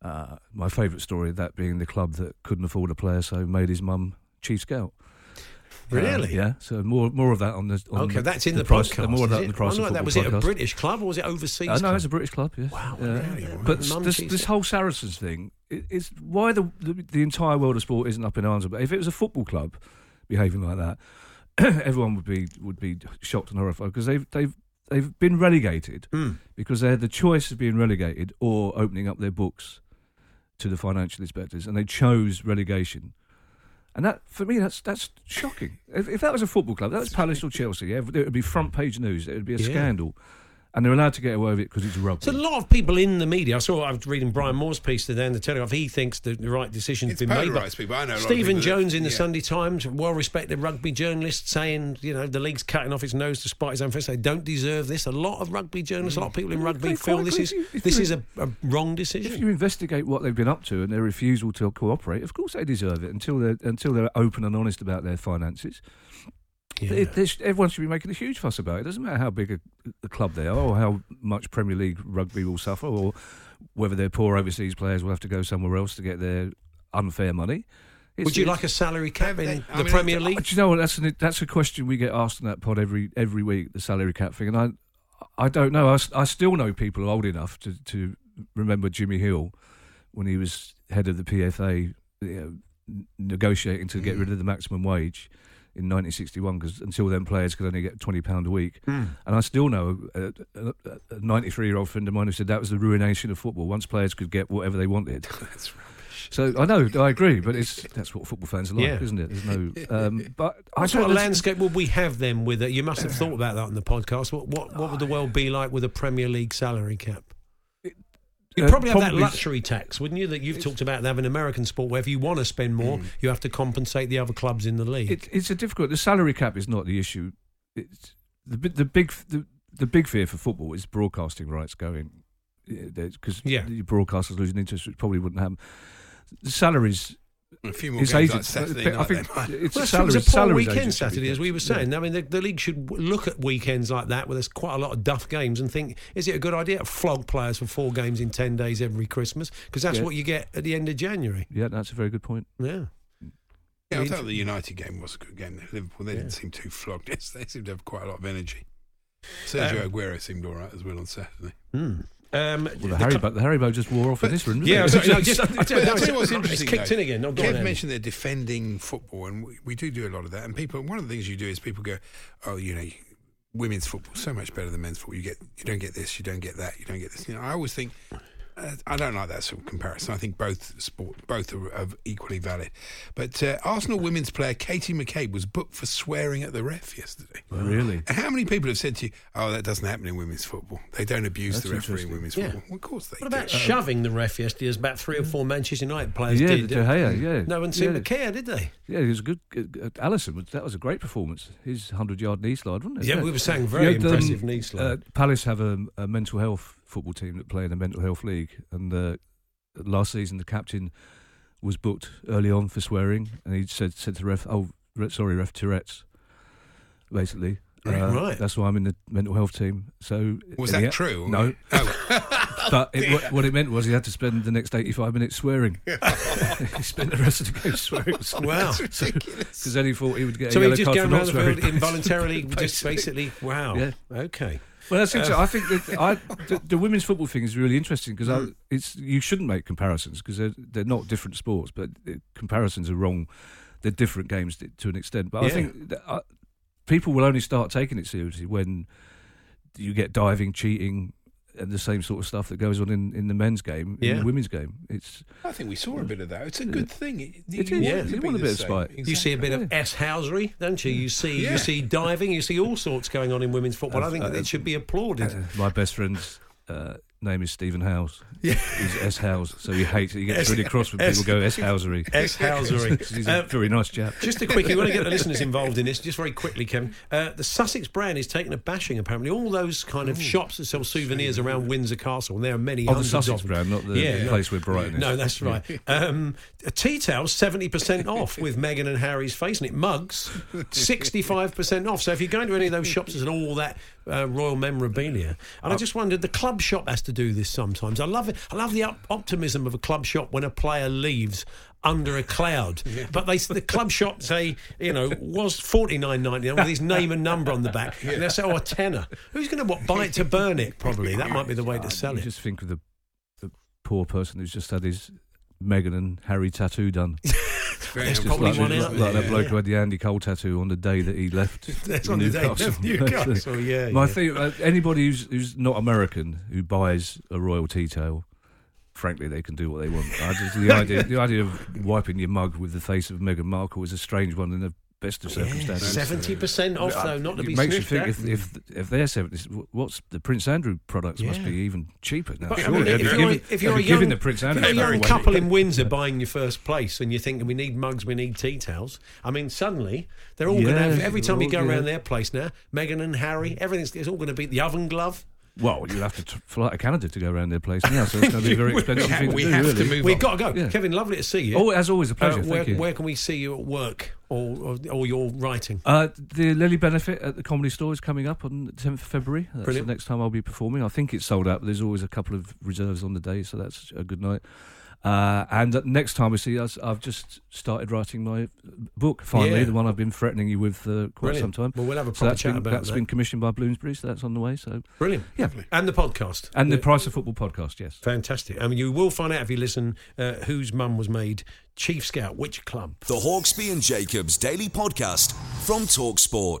D: Uh, my favourite story that being the club that couldn't afford a player, so made his mum chief scout.
B: Really?
D: Uh, yeah. So more more of that on the. On
B: Okay, that's in the,
D: price,
B: podcast.
D: More of that in the price
B: that was it a. British club or was it overseas?
D: Uh, no,
B: club?
D: it's a British club. Yes.
B: Wow,
D: Yeah.
B: really?
D: But this, this whole Saracens thing is why the, the the entire world of sport isn't up in arms about. it. If it was a football club behaving like that, everyone would be would be shocked and horrified because they've they've they've been relegated
B: Mm.
D: because they had the choice of being relegated or opening up their books to the financial inspectors, and they chose relegation. And that, for me, that's that's shocking. If, if that was a football club, that was Palace or Chelsea, yeah, it would be front page news. It would be a
B: Yeah.
D: scandal, and they're allowed to get away with it because it's rugby.
B: So a lot of people in the media. I saw. I was reading Brian Moore's piece today in the Telegraph. He thinks the, the right decision's
C: It's
B: been made. but
C: people. I know a lot of
B: Stephen
C: people that-
B: Jones in the
C: yeah.
B: Sunday Times, well-respected rugby journalist, saying you know the league's cutting off its nose to spite his own face. They don't deserve this. A lot of rugby journalists, a lot of people in mm. rugby
D: Okay,
B: feel
D: quite
B: this is
D: you-
B: this is a, a wrong
D: If you investigate what they've been up to and their refusal to cooperate, of course they deserve it until they're until they're open and honest about their finances.
B: Yeah.
D: They- they everyone should be making a huge fuss about it. It doesn't matter how big a, a club they are, or how much Premier League rugby will suffer, or whether their poor overseas players will have to go somewhere else to get their unfair money. It's-
B: Would you like a salary cap
C: They-
B: in
C: I
B: the
C: mean,
B: Premier League?
D: Do you know what? That's an, that's a question we get asked in that pod every every week. The salary cap thing, and I I don't know. I still know people old enough to to remember Jimmy Hill when he was head of the PFA, you know, negotiating to get mm. rid of the maximum wage in 1961 because until then players could only get 20 pound a week. And I still know a 93 year old friend of mine who said that was the ruination of football. Once players could get whatever they wanted.
C: That's rubbish.
D: So I know, I agree, but it's that's what football fans are like,
B: Yeah.
D: isn't it? There's no, um, but I
B: What sort of landscape would we have then? With it, you must have thought about that on the podcast. What what, what would the world be like with a Premier League salary cap? You'd probably have that luxury tax, wouldn't you? That you've talked about having American sport, where if you want to spend more, mm. you have to compensate the other clubs in the league.
D: It, it's a difficult. The salary cap is not the issue. It's the the big the, the big fear for football is broadcasting rights going eh, because
B: Yeah.
D: the broadcasters losing interest, which probably wouldn't happen. The salaries.
C: A few more
D: His
C: games like
D: agents,
C: Saturday
D: I
C: night.
D: think
C: they might.
D: it's
B: well,
D: a
B: that's true. it was a poor weekend
D: agents should be
B: Saturday, as we were
D: kept. Yeah.
B: saying. I mean, the, the league should look at weekends like that, where there's quite a lot of duff games, and think: is it a good idea to flog players for four games in ten days every Christmas? Because that's
D: Yeah.
B: what you get at the end of January.
D: Yeah, that's a very good point.
B: Yeah.
C: Yeah, I thought the United game was a good game. Liverpool, they didn't seem too flogged. Yes, They seemed to have quite a lot of energy. Sergio
B: Um,
C: Aguero seemed all right as well on Saturday.
B: Hmm. Um,
D: Well, the Harry, the Harry just wore off in this one.
B: yeah,
D: it?
B: no, just, I tell you,
C: I'll tell you what's interesting.
B: it's kicked
C: though.
B: in again. No,
C: Kev
B: on,
C: mentioned they're defending football, and we, we do do a lot of that. And people, one of the things you do is people go, "Oh, you know, women's football so much better than men's football. You get, you don't get this, you don't get that, you don't get this." You know, I always think. Uh, I don't like that sort of comparison. I think both sport, both are, are equally valid. But uh, Arsenal women's player Katie McCabe was booked for swearing at the ref yesterday.
D: Really?
C: How many people have said to you, "Oh, that doesn't happen in women's football. They don't abuse
D: That's
C: the referee in women's
B: Yeah.
C: football." Well, of course they
B: What
C: do.
B: about shoving the ref yesterday? As about three or four Manchester United players
D: Yeah,
B: did.
D: De Gea, yeah.
B: No one seemed
D: Yeah.
B: to care, did they?
D: Yeah, he was a good. Uh, Alisson, was- that was a great performance. His 100 yard knee slide, wasn't it?
B: Yeah, we were saying very
D: You had, um,
B: impressive knee slide.
D: Uh, Palace have a, a mental health football team that play in the mental health league. And uh, last season, the captain was booked early on for swearing. And he said, said to the ref, Oh, re- sorry, ref Tourette's, basically. Uh,
B: Right.
D: That's why I'm in the mental health team. So
C: Was that
D: he-
C: true?
D: No.
C: Oh,
D: But it, what, what it meant was he had to spend the next 85 minutes swearing. he spent the rest of the game swearing.
B: Wow.
D: Because then he thought he would get
B: So
D: a yellow card for not swearing.
B: field involuntarily, just
D: Basically.
B: basically, wow.
D: Yeah.
B: Okay.
D: Well, that's interesting. I think that I, the, the women's football thing is really interesting because it's you shouldn't make comparisons because they're they're not different sports, but comparisons are wrong. They're different games to an extent, but I think uh, people will only start taking it seriously when you get diving, cheating, and the same sort of stuff that goes on in, in the men's game, in
B: Yeah.
D: the women's game. It's
C: I think we saw a bit of that. It's a good thing. It,
D: It
C: you
D: is.
B: Yeah.
D: You want a
C: the
D: bit of
C: same.
D: spite.
B: You see a bit of S housery, don't you? You see,
C: Yeah.
B: you see diving, you see all sorts going on in women's football. I think
D: Uh,
B: it should be applauded.
D: Uh, my best friend's uh, name is Stephen House. Yeah, he's S House, so he hates it. He gets
B: S-
D: really cross when
B: S-
D: people go S Housery.
B: S housery.
D: He's a
B: Uh,
D: very nice chap.
B: Just a quick, we want to get the listeners involved in this, just very quickly, Kevin. Uh, the Sussex brand is taking a bashing, apparently. All those kind of shops that sell souvenirs around Windsor Castle, and there are many
D: Oh, the Sussex
B: of
D: brand, not the
B: Yeah, no.
D: place where Brighton is.
B: No, that's right. Um, tea towel, 70% off with Meghan and Harry's face in it. Mugs, 65% off. So if you go into any of those shops, there's all that uh, royal memorabilia. And I just wondered, the club shop has to do this sometimes. I love it. I love the op- optimism of a club shop when a player leaves under a cloud. But they, the club shop say, you know, was forty nine ninety nine with his name and number on the back. And they say, oh, a tenner. Who's going to what buy it to burn it? Probably that might be the way to sell it.
D: just think of the, the poor person who's just had his Meghan and Harry tattoo done.
C: Very
B: There's
D: Just
B: probably
D: like,
B: one
D: like, like that bloke
B: yeah.
D: who had the Andy Cole tattoo on the day that he left.
B: That's on the day of
D: Newcastle.
B: Newcastle, yeah,
D: My
B: yeah.
D: thing, uh, anybody who's who's not American who buys a royal tea towel, frankly, they can do what they want. I just, the idea, the idea of wiping your mug with the face of Meghan Markle is a strange one in the best of circumstances.
B: Seventy percent off, though, not to
D: it
B: be
D: makes you think if, if if they're seventy, what's the Prince Andrew products must be even cheaper now.
B: But, I
D: surely
B: mean,
D: they'd
B: if you're,
D: giving,
B: if
D: they'd
B: you're a
D: be
B: young,
D: the Prince
B: if
D: Andrew
B: you're a young couple in Windsor buying your first place and you're thinking we need mugs, we need tea towels. I mean, suddenly they're all going to have every time you go
D: yeah.
B: around their place now. Meghan and Harry, everything's it's all going to be the oven glove.
D: Well, you'll have to t- fly to Canada to go around their place now, so it's going to be a very expensive
C: Yeah,
D: thing to
C: we
D: do.
C: have
D: really.
C: to move
B: We've
C: on.
B: got to go,
D: Yeah.
B: Kevin. Lovely to see you.
D: Oh, as always, a pleasure.
B: Uh, where,
D: Thank you.
B: where can we see you at work or or, or your writing?
D: Uh, the Lily Benefit at the Comedy Store is coming up on the 10th of February. That's
B: Brilliant.
D: the next time I'll be performing. I think it's sold out, but there's always a couple of reserves on the day, so that's a good night. Uh, and uh, next time we see us, I've just started writing my book, finally,
B: Yeah.
D: the one I've been threatening you with uh, quite some time.
B: Well, we'll have a
D: So
B: proper
D: that's
B: chat
D: been,
B: about
D: that's
B: that.
D: been commissioned by Bloomsbury, so that's on the way. So
B: Brilliant.
D: Yeah.
B: And the podcast.
D: And the
B: Yeah.
D: Price of Football podcast, yes.
B: Fantastic. I mean, you will find out if you listen uh, whose mum was made chief scout, which club.
A: The Hawksbee and Jacobs Daily Podcast from Talksport.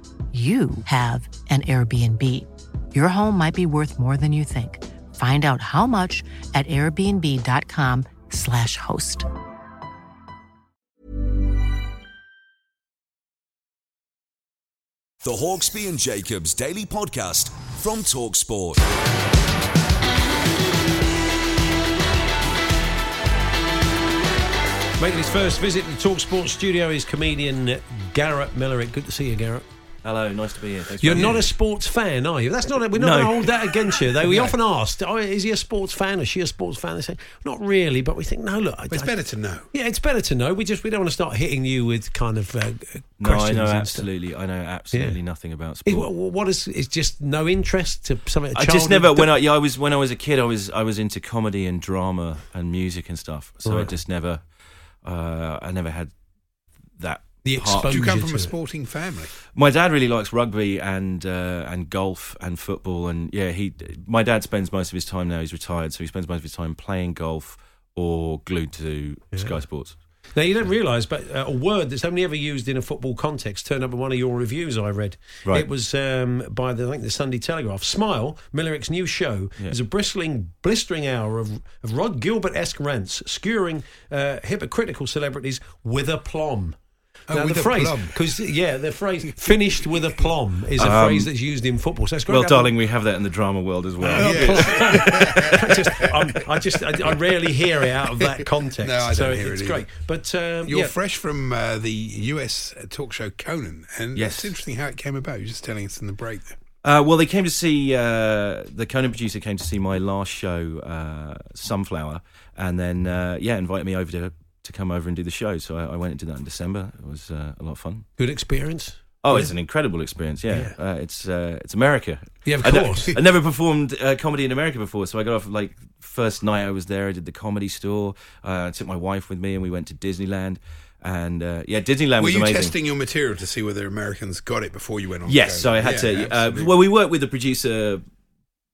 E: you have an Airbnb. Your home might be worth more than you think. Find out how much at airbnb.com/slash host.
A: The Hawksbee and Jacobs Daily Podcast from Talksport.
B: Making his first visit to the Talksport studio is comedian Garrett Millerick. Good to see you, Garrett.
F: Hello, nice to be here. Thanks
B: You're not
F: having
B: a sports fan, are you? That's not. We're not
F: No.
B: going to hold that against you. Though we often asked, oh, "Is he a sports fan? Is she a sports fan?" They say, "Not really," but we think, no, look, I-
C: it's
B: I-
C: better to know.
B: Yeah, it's better to know. We just we don't want to start hitting you with kind of uh, uh,
F: No, I know
B: and stuff.
F: absolutely. I know absolutely
B: Yeah.
F: nothing about
B: Is-
F: sport.
B: what, what is? It's just no interest to something.
F: I just never when I yeah I was when I was a kid I was I was into comedy and drama and music and stuff. So I just never uh, I never had that.
B: The
F: part.
C: Do you come from
B: to
C: a
B: it.
C: sporting family?
F: My dad really likes rugby and uh, and golf and football and yeah he my dad spends most of his time now he's retired so he spends most of his time playing golf or glued to Sky Sports.
B: Now you don't realise, but uh, a word that's only ever used in a football context turned up in one of your reviews. I read.
F: Right.
B: It was um, by the I think the Sunday Telegraph. Smile, Millerick's new show,
F: Yeah.
B: is a bristling, blistering hour of, of Rod Gilbert-esque rants, skewering uh, hypocritical celebrities with a plum.
C: Oh,
B: now, the phrase,
C: plum.
B: because yeah, the phrase "finished with a plum" is a
F: Um,
B: phrase that's used in football. So it's great
F: Well,
B: to have a-
F: darling, we have that in the drama world as well.
B: I just, I'm, I just, I, I rarely hear it out of that context.
C: No, I don't
B: so
C: hear
B: it's
C: it
B: great. But um,
C: You're
B: yeah.
C: fresh from uh, the US talk show Conan, and
F: Yes.
C: it's interesting how it came about. You're just telling us in the break there.
F: Uh, well, they came to see uh, the Conan producer came to see my last show, uh, Sunflower, and then uh, yeah, invited me over to to come over and do the show. So I, I went and did that in December. It was uh, a lot of fun.
B: Good experience.
F: Oh, it's an incredible experience. Yeah, Uh, it's uh, it's America.
B: Yeah, of
F: I
B: course.
F: I never performed uh, comedy in America before, so I got off like first night I was there. I did the comedy store. Uh, I took my wife with me, and we went to Disneyland. And uh, yeah, Disneyland was.
C: Were you
F: amazing.
C: testing your material to see whether Americans got it before you went on?
F: Yes, so I had
C: Yeah,
F: to. Uh, well, we worked with the producer.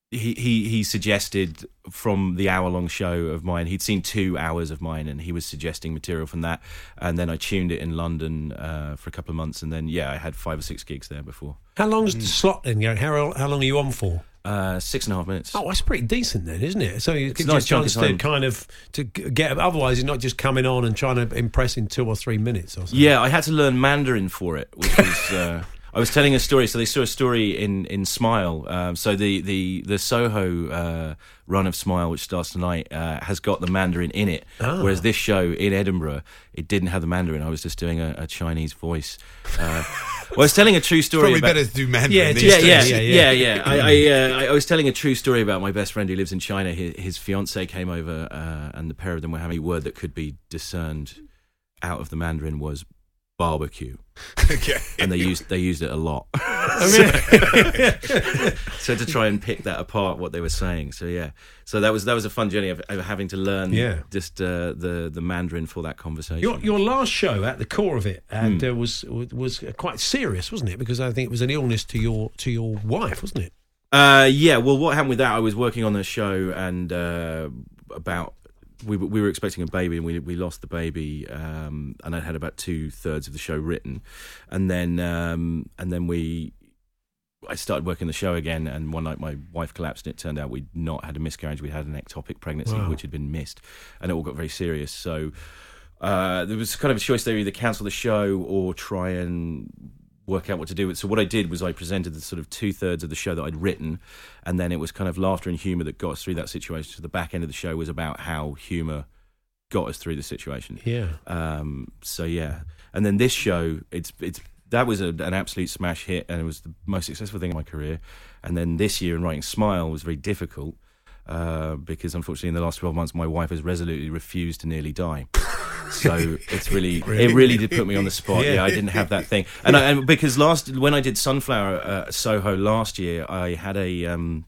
F: He, he he suggested from the hour long show of mine. He'd seen two hours of mine, and he was suggesting material from that. And then I tuned it in London uh, for a couple of months, and then yeah, I had five or six gigs there before.
B: How long's the slot then, Gary? How, how long are you on for?
F: Uh, six and a half minutes.
B: Oh, that's pretty decent then, isn't it? So it
F: It's
B: gives
F: a nice
B: you a chance to kind of to g- get. Otherwise, you're not just coming on and trying to impress in two or three minutes or something.
F: Yeah, I had to learn Mandarin for it, which was. Uh, I was telling a story. So they saw a story in in Smile. Um, so the the the Soho uh, run of Smile, which starts tonight, uh, has got the Mandarin in it.
B: Ah.
F: Whereas this show in Edinburgh, it didn't have the Mandarin. I was just doing a, a Chinese voice. Uh, well, I was telling a true story.
C: Probably
F: about,
C: better do Mandarin.
B: Yeah,
F: yeah, yeah,
B: yeah,
F: yeah,
B: yeah.
F: I, uh, I, I was telling a true story about my best friend who lives in China. His, his fiance came over, uh, and the pair of them were having a word that could be discerned out of the Mandarin was barbecue,
C: okay.
F: and they used they used it a lot. so to try and pick that apart, what they were saying. So yeah, so that was that was a fun journey of, of having to learn
B: Yeah.
F: just uh, the the Mandarin for that conversation.
B: Your your last show at the core of it and
F: Hmm.
B: uh, was was quite serious, wasn't it? Because I think it was an illness to your to your wife, wasn't it?
F: Uh, yeah. Well, what happened with that? I was working on a show, and uh, about we were- we were expecting a baby, and we we lost the baby, um, and I had about two thirds of the show written, and then um, and then we. I started working the show again, and one night my wife collapsed, and it turned out we'd not had a miscarriage; we'd had an ectopic pregnancy,
B: Wow.
F: which had been missed, and it all got very serious. So uh, there was kind of a choice there: either cancel the show or try and work out what to do with. So what I did was I presented the sort of two thirds of the show that I'd written, and then it was kind of laughter and humour that got us through that situation. So the back end of the show was about how humour got us through the situation.
B: Yeah.
F: Um, so yeah, and then this show, it's it's that was a, an absolute smash hit, and it was the most successful thing in my career. And then this year, in writing Smile was very difficult uh, because unfortunately, in the last twelve months, my wife has resolutely refused to nearly die. So it's really, it really did put me on the spot. Yeah, I didn't have that thing, and, I, and because last when I did Sunflower uh, Soho last year, I had a. Um,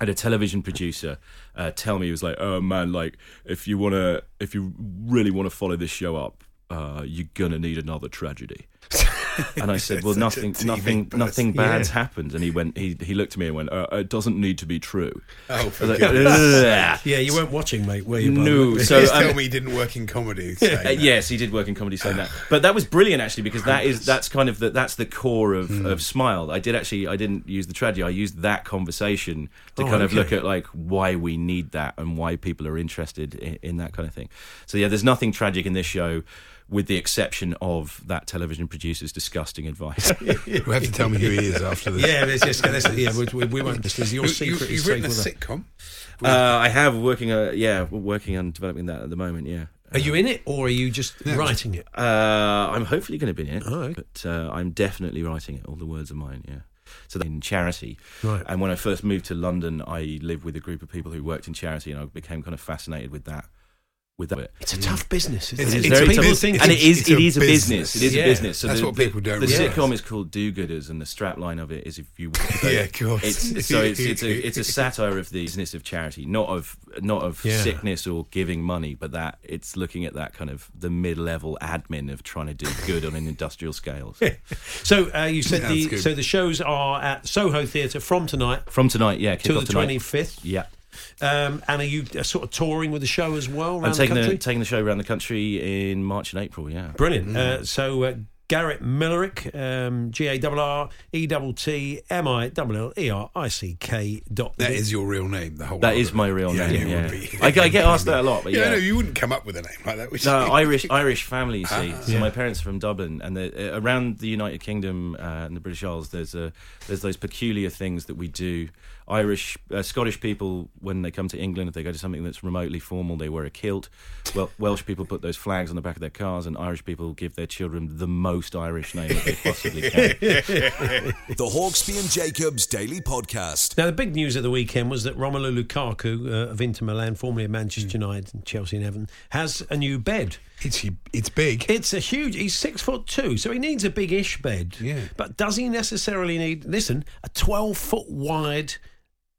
F: had a television producer uh, tell me he was like, "Oh man, like if you wanna, if you really want to follow this show up, uh, you're gonna need another tragedy." And I said, "Well, nothing, nothing,
C: person.
F: nothing bad's
B: Yeah.
F: happened." And he went, he he looked at me and went, uh, "It doesn't need to be true."
C: Oh,
F: like.
B: Yeah, you weren't watching, mate, were you?
F: No, so um,
C: tell me he didn't work in comedy.
F: Uh, yes, he did work in comedy saying that, but that was brilliant actually because that is that's kind of the that's the core of,
C: Hmm.
F: of Smile. I did actually I didn't use the tragedy. I used that conversation to
B: Oh,
F: kind of look at like why we need that and why people are interested in, in that kind of thing. So yeah, there's nothing tragic in this show. With the exception of that television producer's disgusting advice.
C: You have to tell me who he is after this.
B: Yeah, it's just, that's, yeah we, we, we won't. This is your
C: You,
B: secret.
C: you,
B: is
C: have written a
B: with us.
C: sitcom.
F: uh, I have working, uh, yeah, working on developing that at the moment. Yeah,
B: Are you in it, or are you just writing it?
F: Uh, I'm hopefully going to be in it,
B: Oh, okay.
F: but uh, I'm definitely writing it. All the words are mine. Yeah. So in charity,
B: Right.
F: and when I first moved to London, I lived with a group of people who worked in charity, and I became kind of fascinated with that. With that,
B: It's a tough business. Isn't
C: It's-
B: it?
F: It is
C: it's
F: very
C: a
F: tough.
C: business.
B: think
F: and
B: it's-
F: it is
C: it's a
F: business.
C: business.
F: It is
B: Yeah.
F: a business. So
C: That's
F: the,
C: what people don't
F: The
C: realise.
F: sitcom is called Do-Gooders, and the strapline of it is if you.
C: Yeah, of course.
F: It's, so it's it's a it's a satire of the business of charity, not of not of
B: Yeah.
F: sickness or giving money, but that it's looking at that kind of the mid-level admin of trying to do good on an industrial scale. So
B: So uh, you said the
C: good.
B: so the shows are at Soho Theatre from tonight
F: from tonight, yeah, kick
B: till the
F: tonight.
B: twenty fifth.
F: Yeah.
B: Um, and are you uh, sort of touring with the show as well around
F: I'm taking
B: the
F: the,
B: country?
F: taking the show around the country in March and April. Yeah,
B: Brilliant. Uh, so uh, Garrett Millerick, um, G A R R E T T M I L L E R I C K dot.
C: That is your real name. The whole.
F: that
C: lot
F: is
C: of
F: my real
C: Yeah,
F: name.
C: it
F: Yeah,
C: be.
F: I, get- I get asked that a lot, but
C: Yeah,
F: yeah,
C: no, you wouldn't come up with a name like that. Would
F: No,
C: you?
F: Irish Irish family. You see, so
B: Yeah.
F: my parents are from Dublin, and uh, around the United Kingdom uh, and the British Isles, there's a there's those peculiar things that we do. Irish, uh, Scottish people, when they come to England, if they go to something that's remotely formal, they wear a kilt. Well, Welsh people put those flags on the back of their cars, and Irish people give their children the most Irish name that they possibly can.
A: The Hawksbee and Jacobs Daily Podcast.
B: Now, the big news of the weekend was that Romelu Lukaku uh, of Inter Milan, formerly of Manchester United and Chelsea and Everton, has a new bed.
C: It's it's big.
B: It's a huge. He's six foot two, so he needs a big-ish bed.
C: Yeah.
B: But does he necessarily need? Listen, a twelve foot wide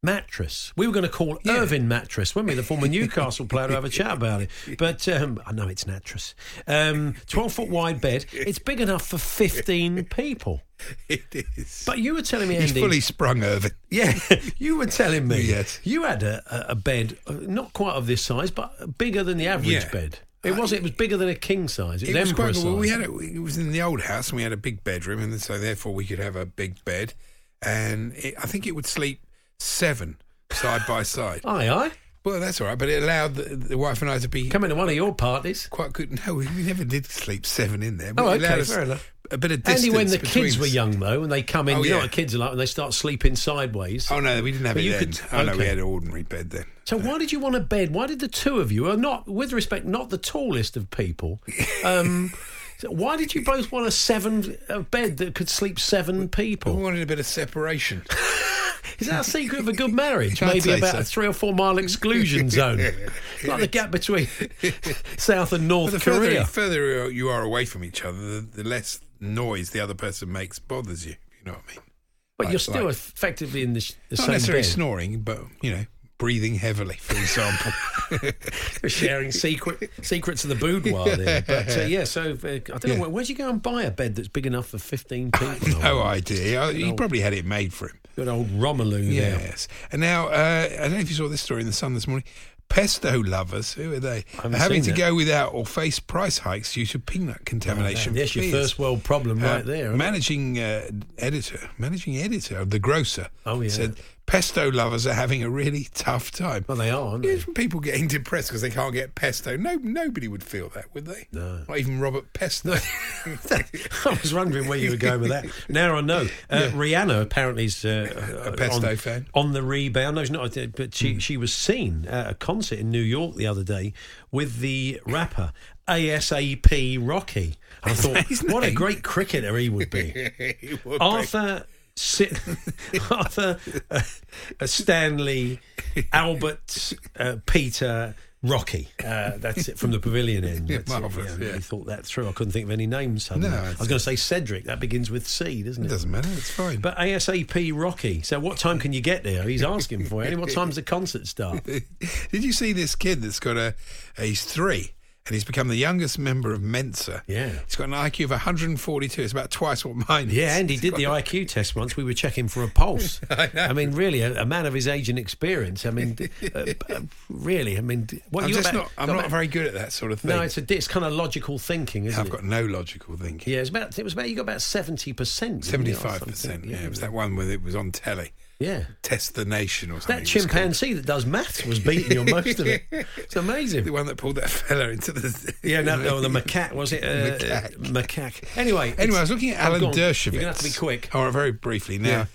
B: mattress. We were going to call
C: Yeah.
B: Irvin mattress, weren't we? The former Newcastle player to have a chat about it. But um, I know it's mattress. Um, twelve foot wide bed. It's big enough for fifteen people.
C: It is.
B: But you were telling me,
C: He's
B: Andy.
C: fully sprung, Irvin.
B: Yeah, you were telling me
C: Yes.
B: you had a, a- bed, uh, not quite of this size, but bigger than the average
C: Yeah.
B: bed. It was. It was bigger than a king size. It was,
C: It was
B: emperor
C: quite
B: size.
C: Well, we had a, it was in the old house, and we had a big bedroom, and so therefore we could have a big bed, and it, I think it would sleep seven side by side.
B: Aye, aye.
C: Well, that's all right, but it allowed the, the wife and I to be
B: Coming to one of your parties.
C: quite good. No, we, we never did sleep seven in there. But
B: Oh,
C: it allowed
B: okay,
C: us
B: fair enough.
C: A bit of distance.
B: Only when the
C: between
B: kids were
C: us.
B: young, though, and they come in.
C: Oh,
B: you know
C: yeah.
B: what kids are like when they start sleeping sideways.
C: Oh no, we didn't have
B: But
C: it
B: you
C: then.
B: could-
C: oh no, we
B: okay.
C: had an ordinary bed then.
B: So why did you want a bed? Why did the two of you, are not with respect, not the tallest of people, um, why did you both want a seven a bed that could sleep seven people?
C: We wanted a bit of separation.
B: Is that a secret of a good marriage? Maybe about
C: so.
B: a three or four mile exclusion zone, like the gap between South and North
C: the further,
B: Korea.
C: further you are away from each other, the, the less noise the other person makes bothers you. You know what I mean?
B: But
C: Like-
B: you're still
C: like-
B: effectively in the, the
C: Not
B: same
C: necessarily
B: bed.
C: snoring, but you know, breathing heavily, for example.
B: Sharing secret secrets of the boudoir there. But uh, yeah, so uh, I don't know
C: Yeah.
B: where, where'd you go and buy a bed that's big enough for fifteen people?
C: no idea. He
B: old-
C: probably had it made for him.
B: Good old Romelu there.
C: Yes. And now, uh, I don't know if you saw this story in the Sun this morning. Pesto lovers, who are they? having to
B: that.
C: go without or face price hikes due to peanut contamination.
B: There's your first world problem
C: Uh,
B: right there.
C: managing uh, editor, managing editor of the Grocer,
B: Oh, yeah.
C: said pesto lovers are having a really tough time.
B: Well, they are, aren't they?
C: people getting depressed because they can't get pesto. No, nobody would feel that, would they?
B: No.
C: Not even Robert Pesto.
B: I was wondering where you were going with that. Now I know. Uh, Rihanna apparently is uh,
C: A pesto
B: on,
C: fan.
B: on the rebound. No, she's not. uh, But she she was seen at a concert in New York the other day with the rapper ASAP Rocky. I thought, what a great cricketer he would be.
C: He would be.
B: Arthur. Arthur uh, uh, Stanley Albert uh, Peter Rocky. Uh, that's it from the pavilion end.
C: Yeah,
B: That's it,
C: marvellous,
B: I really
C: yeah.
B: thought that through. I couldn't think of any names. Suddenly.
C: No,
B: I was going to say Cedric. That begins with C, doesn't
C: It
B: it?
C: doesn't matter. It's fine.
B: But ASAP Rocky. So what time can you get there? He's asking for it. And what time's the concert start?
C: Did you see this kid that's got a? He's three, and he's become the youngest member of Mensa.
B: Yeah.
C: He's got an IQ of 142. It's about twice what mine is.
B: Yeah, and he did the
C: a-
B: IQ test once. We were checking for a pulse.
C: I know.
B: mean, really, a, a man of his age and experience. I mean, uh, uh, really, I mean, what
C: I'm
B: you
C: just
B: about-
C: not. I'm not
B: about-
C: very good at that sort of thing.
B: No, it's a it's kind of logical thinking, isn't
C: I've
B: it?
C: got no logical thinking.
B: Yeah, it's about it was about you got about seventy percent.
C: Seventy-five percent. Yeah, it was that one where it was on telly.
B: Yeah.
C: Test the Nation or something.
B: That
C: it was called.
B: chimpanzee that does maths was beating you on most of it. It's amazing.
C: The one that pulled that fella into the.
B: Yeah, no, no, the macaque was it? Uh,
C: Macaque.
B: macaque. Anyway,
C: Anyway, I was looking at Alan. Dershowitz.
B: You're gonna have to be quick.
C: Right, very briefly now.
B: Yeah.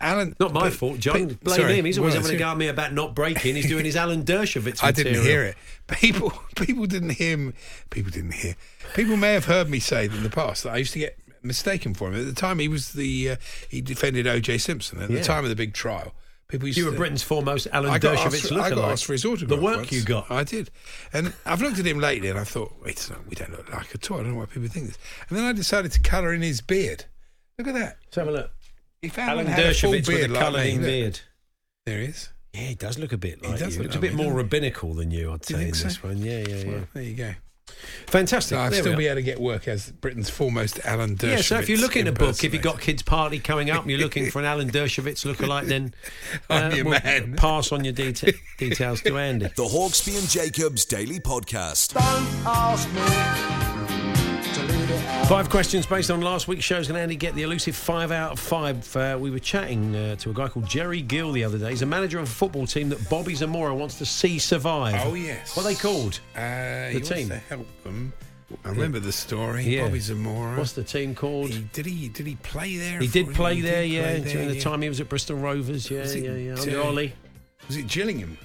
C: Alan,
B: Not my
C: but-
B: fault, John.
C: but-
B: Blame
C: sorry,
B: him. He's always
C: well,
B: having a go at me about not breaking. He's doing his Alan Dershowitz.
C: I didn't
B: material.
C: hear it. People, people didn't hear. Me, people didn't hear. People may have heard me say that in the past that I used to get mistaken for him. At the time, he was the uh, he defended O.J. Simpson at
B: Yeah.
C: the time of the big trial. People used
B: You were
C: to,
B: Britain's foremost Alan
C: I
B: Dershowitz
C: for- I got asked for his autograph.
B: The work
C: once.
B: you got.
C: I did, and I've looked at him lately, and I thought, wait, a minute, we don't look like at all. I don't know why people think this. And then I decided to colour in his beard. Look at that.
B: Let's have a look.
C: He found
B: Alan
C: one had a full
B: Dershowitz with a
C: like
B: colouring. Beard.
C: There he is.
B: Yeah, he does look a bit
C: He
B: like
C: does
B: you.
C: look
B: Looks a bit more rabbinical than you, I'd say, in
C: so?
B: this one. Yeah, yeah, yeah.
C: Well, there you go.
B: Fantastic.
C: So I'll still be able to get work as Britain's foremost Alan Dershowitz.
B: Yeah, so if you're looking at a book, if you've got kids' party coming up and you're looking for an Alan Dershowitz lookalike, then uh,
C: I'm your
B: we'll
C: man.
B: pass on your deta- details to Andy.
A: The Hawksbee and Jacobs Daily Podcast.
B: Five questions based on last week's shows. Can Andy get the elusive five out of five? Uh, we were chatting uh, to a guy called Jerry Gill the other day. He's a manager of a football team that Bobby Zamora wants to see survive.
C: Oh yes.
B: What are they called?
C: Uh, he
B: The
C: wants
B: team.
C: to help them. I remember the story.
B: Yeah.
C: Bobby Zamora.
B: What's the team called?
C: he, did he did he play there?
B: He did play there,
C: did
B: yeah,
C: play
B: during
C: there,
B: the
C: yeah.
B: time he was at Bristol Rovers. Yeah, yeah, yeah. Under Ollie.
C: Was it Gillingham?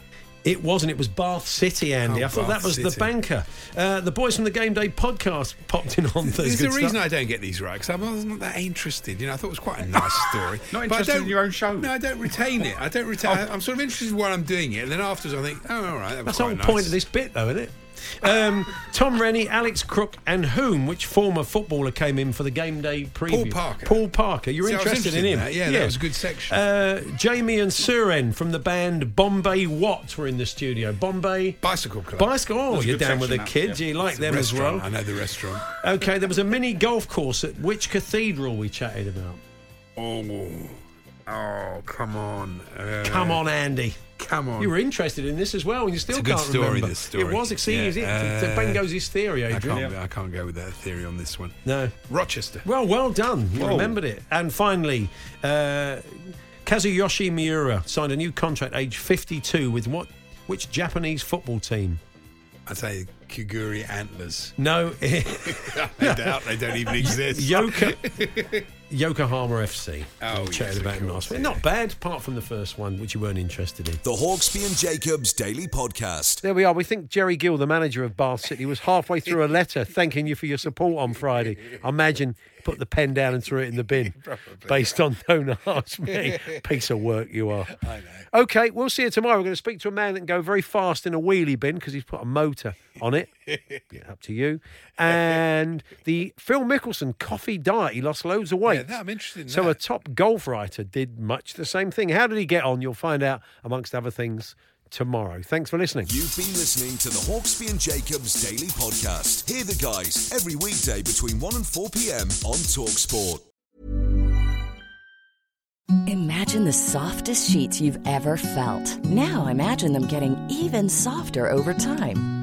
B: It wasn't. It was Bath City, Andy.
C: Oh,
B: I thought
C: Bath
B: that was the banker. Uh, the boys from the Game Day podcast popped in on Thursday.
C: There's a reason I don't get these right because I wasn't that interested. You know, I thought it was quite a nice story.
G: Not interested in your own show?
C: No, I don't retain it. I don't retain. I, am sort of interested while I'm doing it, and then afterwards I think, oh, all right, that was
B: That's the whole
C: nice.
B: point of this bit, though, isn't it? Um, Tom Rennie, Alex Crook, and whom? Which former footballer came in for the game day preview?
C: Paul Parker.
B: Paul Parker. You're
C: See, I
B: interested, in him?
C: that. Yeah, that was a good section.
B: Uh, Jamie and Suren from the band Bombay Watt were in the studio. Bombay
C: Bicycle Club.
B: Bicycle. Oh,
G: That's
B: you're down with the kids.
G: yeah.
B: You like
C: It's
B: them as well.
C: I know the restaurant.
B: Okay, there was a mini golf course at which cathedral we chatted about.
C: Oh, oh, come on. Uh,
B: Come on, Andy.
C: Come on.
B: You were interested in this as well, and you still
C: It's a good
B: can't
C: story,
B: remember.
C: this story.
B: It was. See,
C: Yeah,
B: it?
C: uh,
B: the his theory,
C: I can't, I can't go with that theory on this one.
B: No.
C: Rochester.
B: Well, well done. You
G: Whoa.
B: remembered it. And finally, uh, Kazuyoshi Miura signed a new contract, age 52, with what? Which Japanese football team?
C: I'd say Kiguri Antlers.
B: No,
C: I doubt they don't even exist.
B: Yoka, Yokohama FC.
C: Oh,
B: We chatted
C: yes, of
B: about him
C: course,
B: last week.
C: yeah.
B: Not bad, apart from the first one, which you weren't interested in.
A: The Hawksbee and Jacobs Daily Podcast.
B: There we are. We think Jerry Gill, the manager of Bath City, was halfway through a letter thanking you for your support on Friday. I imagine put the pen down and threw it in the bin based on don't ask me. Piece of work you are. I know. Okay, we'll see you tomorrow. We're going to speak to a man that can go very fast in a wheelie bin because he's put a motor on it. Yeah, up to you. And the Phil Mickelson coffee diet. He lost loads of weight.
C: Yeah, that- I'm interested in
B: so
C: that.
B: a top golf writer did much the same thing. How did he get on? You'll find out, amongst other things, tomorrow. Thanks for listening.
A: You've been listening to the Hawksbee and Jacobs Daily Podcast. Hear the guys every weekday between 1 and 4 p.m. on Talksport.
H: Imagine the softest sheets you've ever felt. Now imagine them getting even softer over time.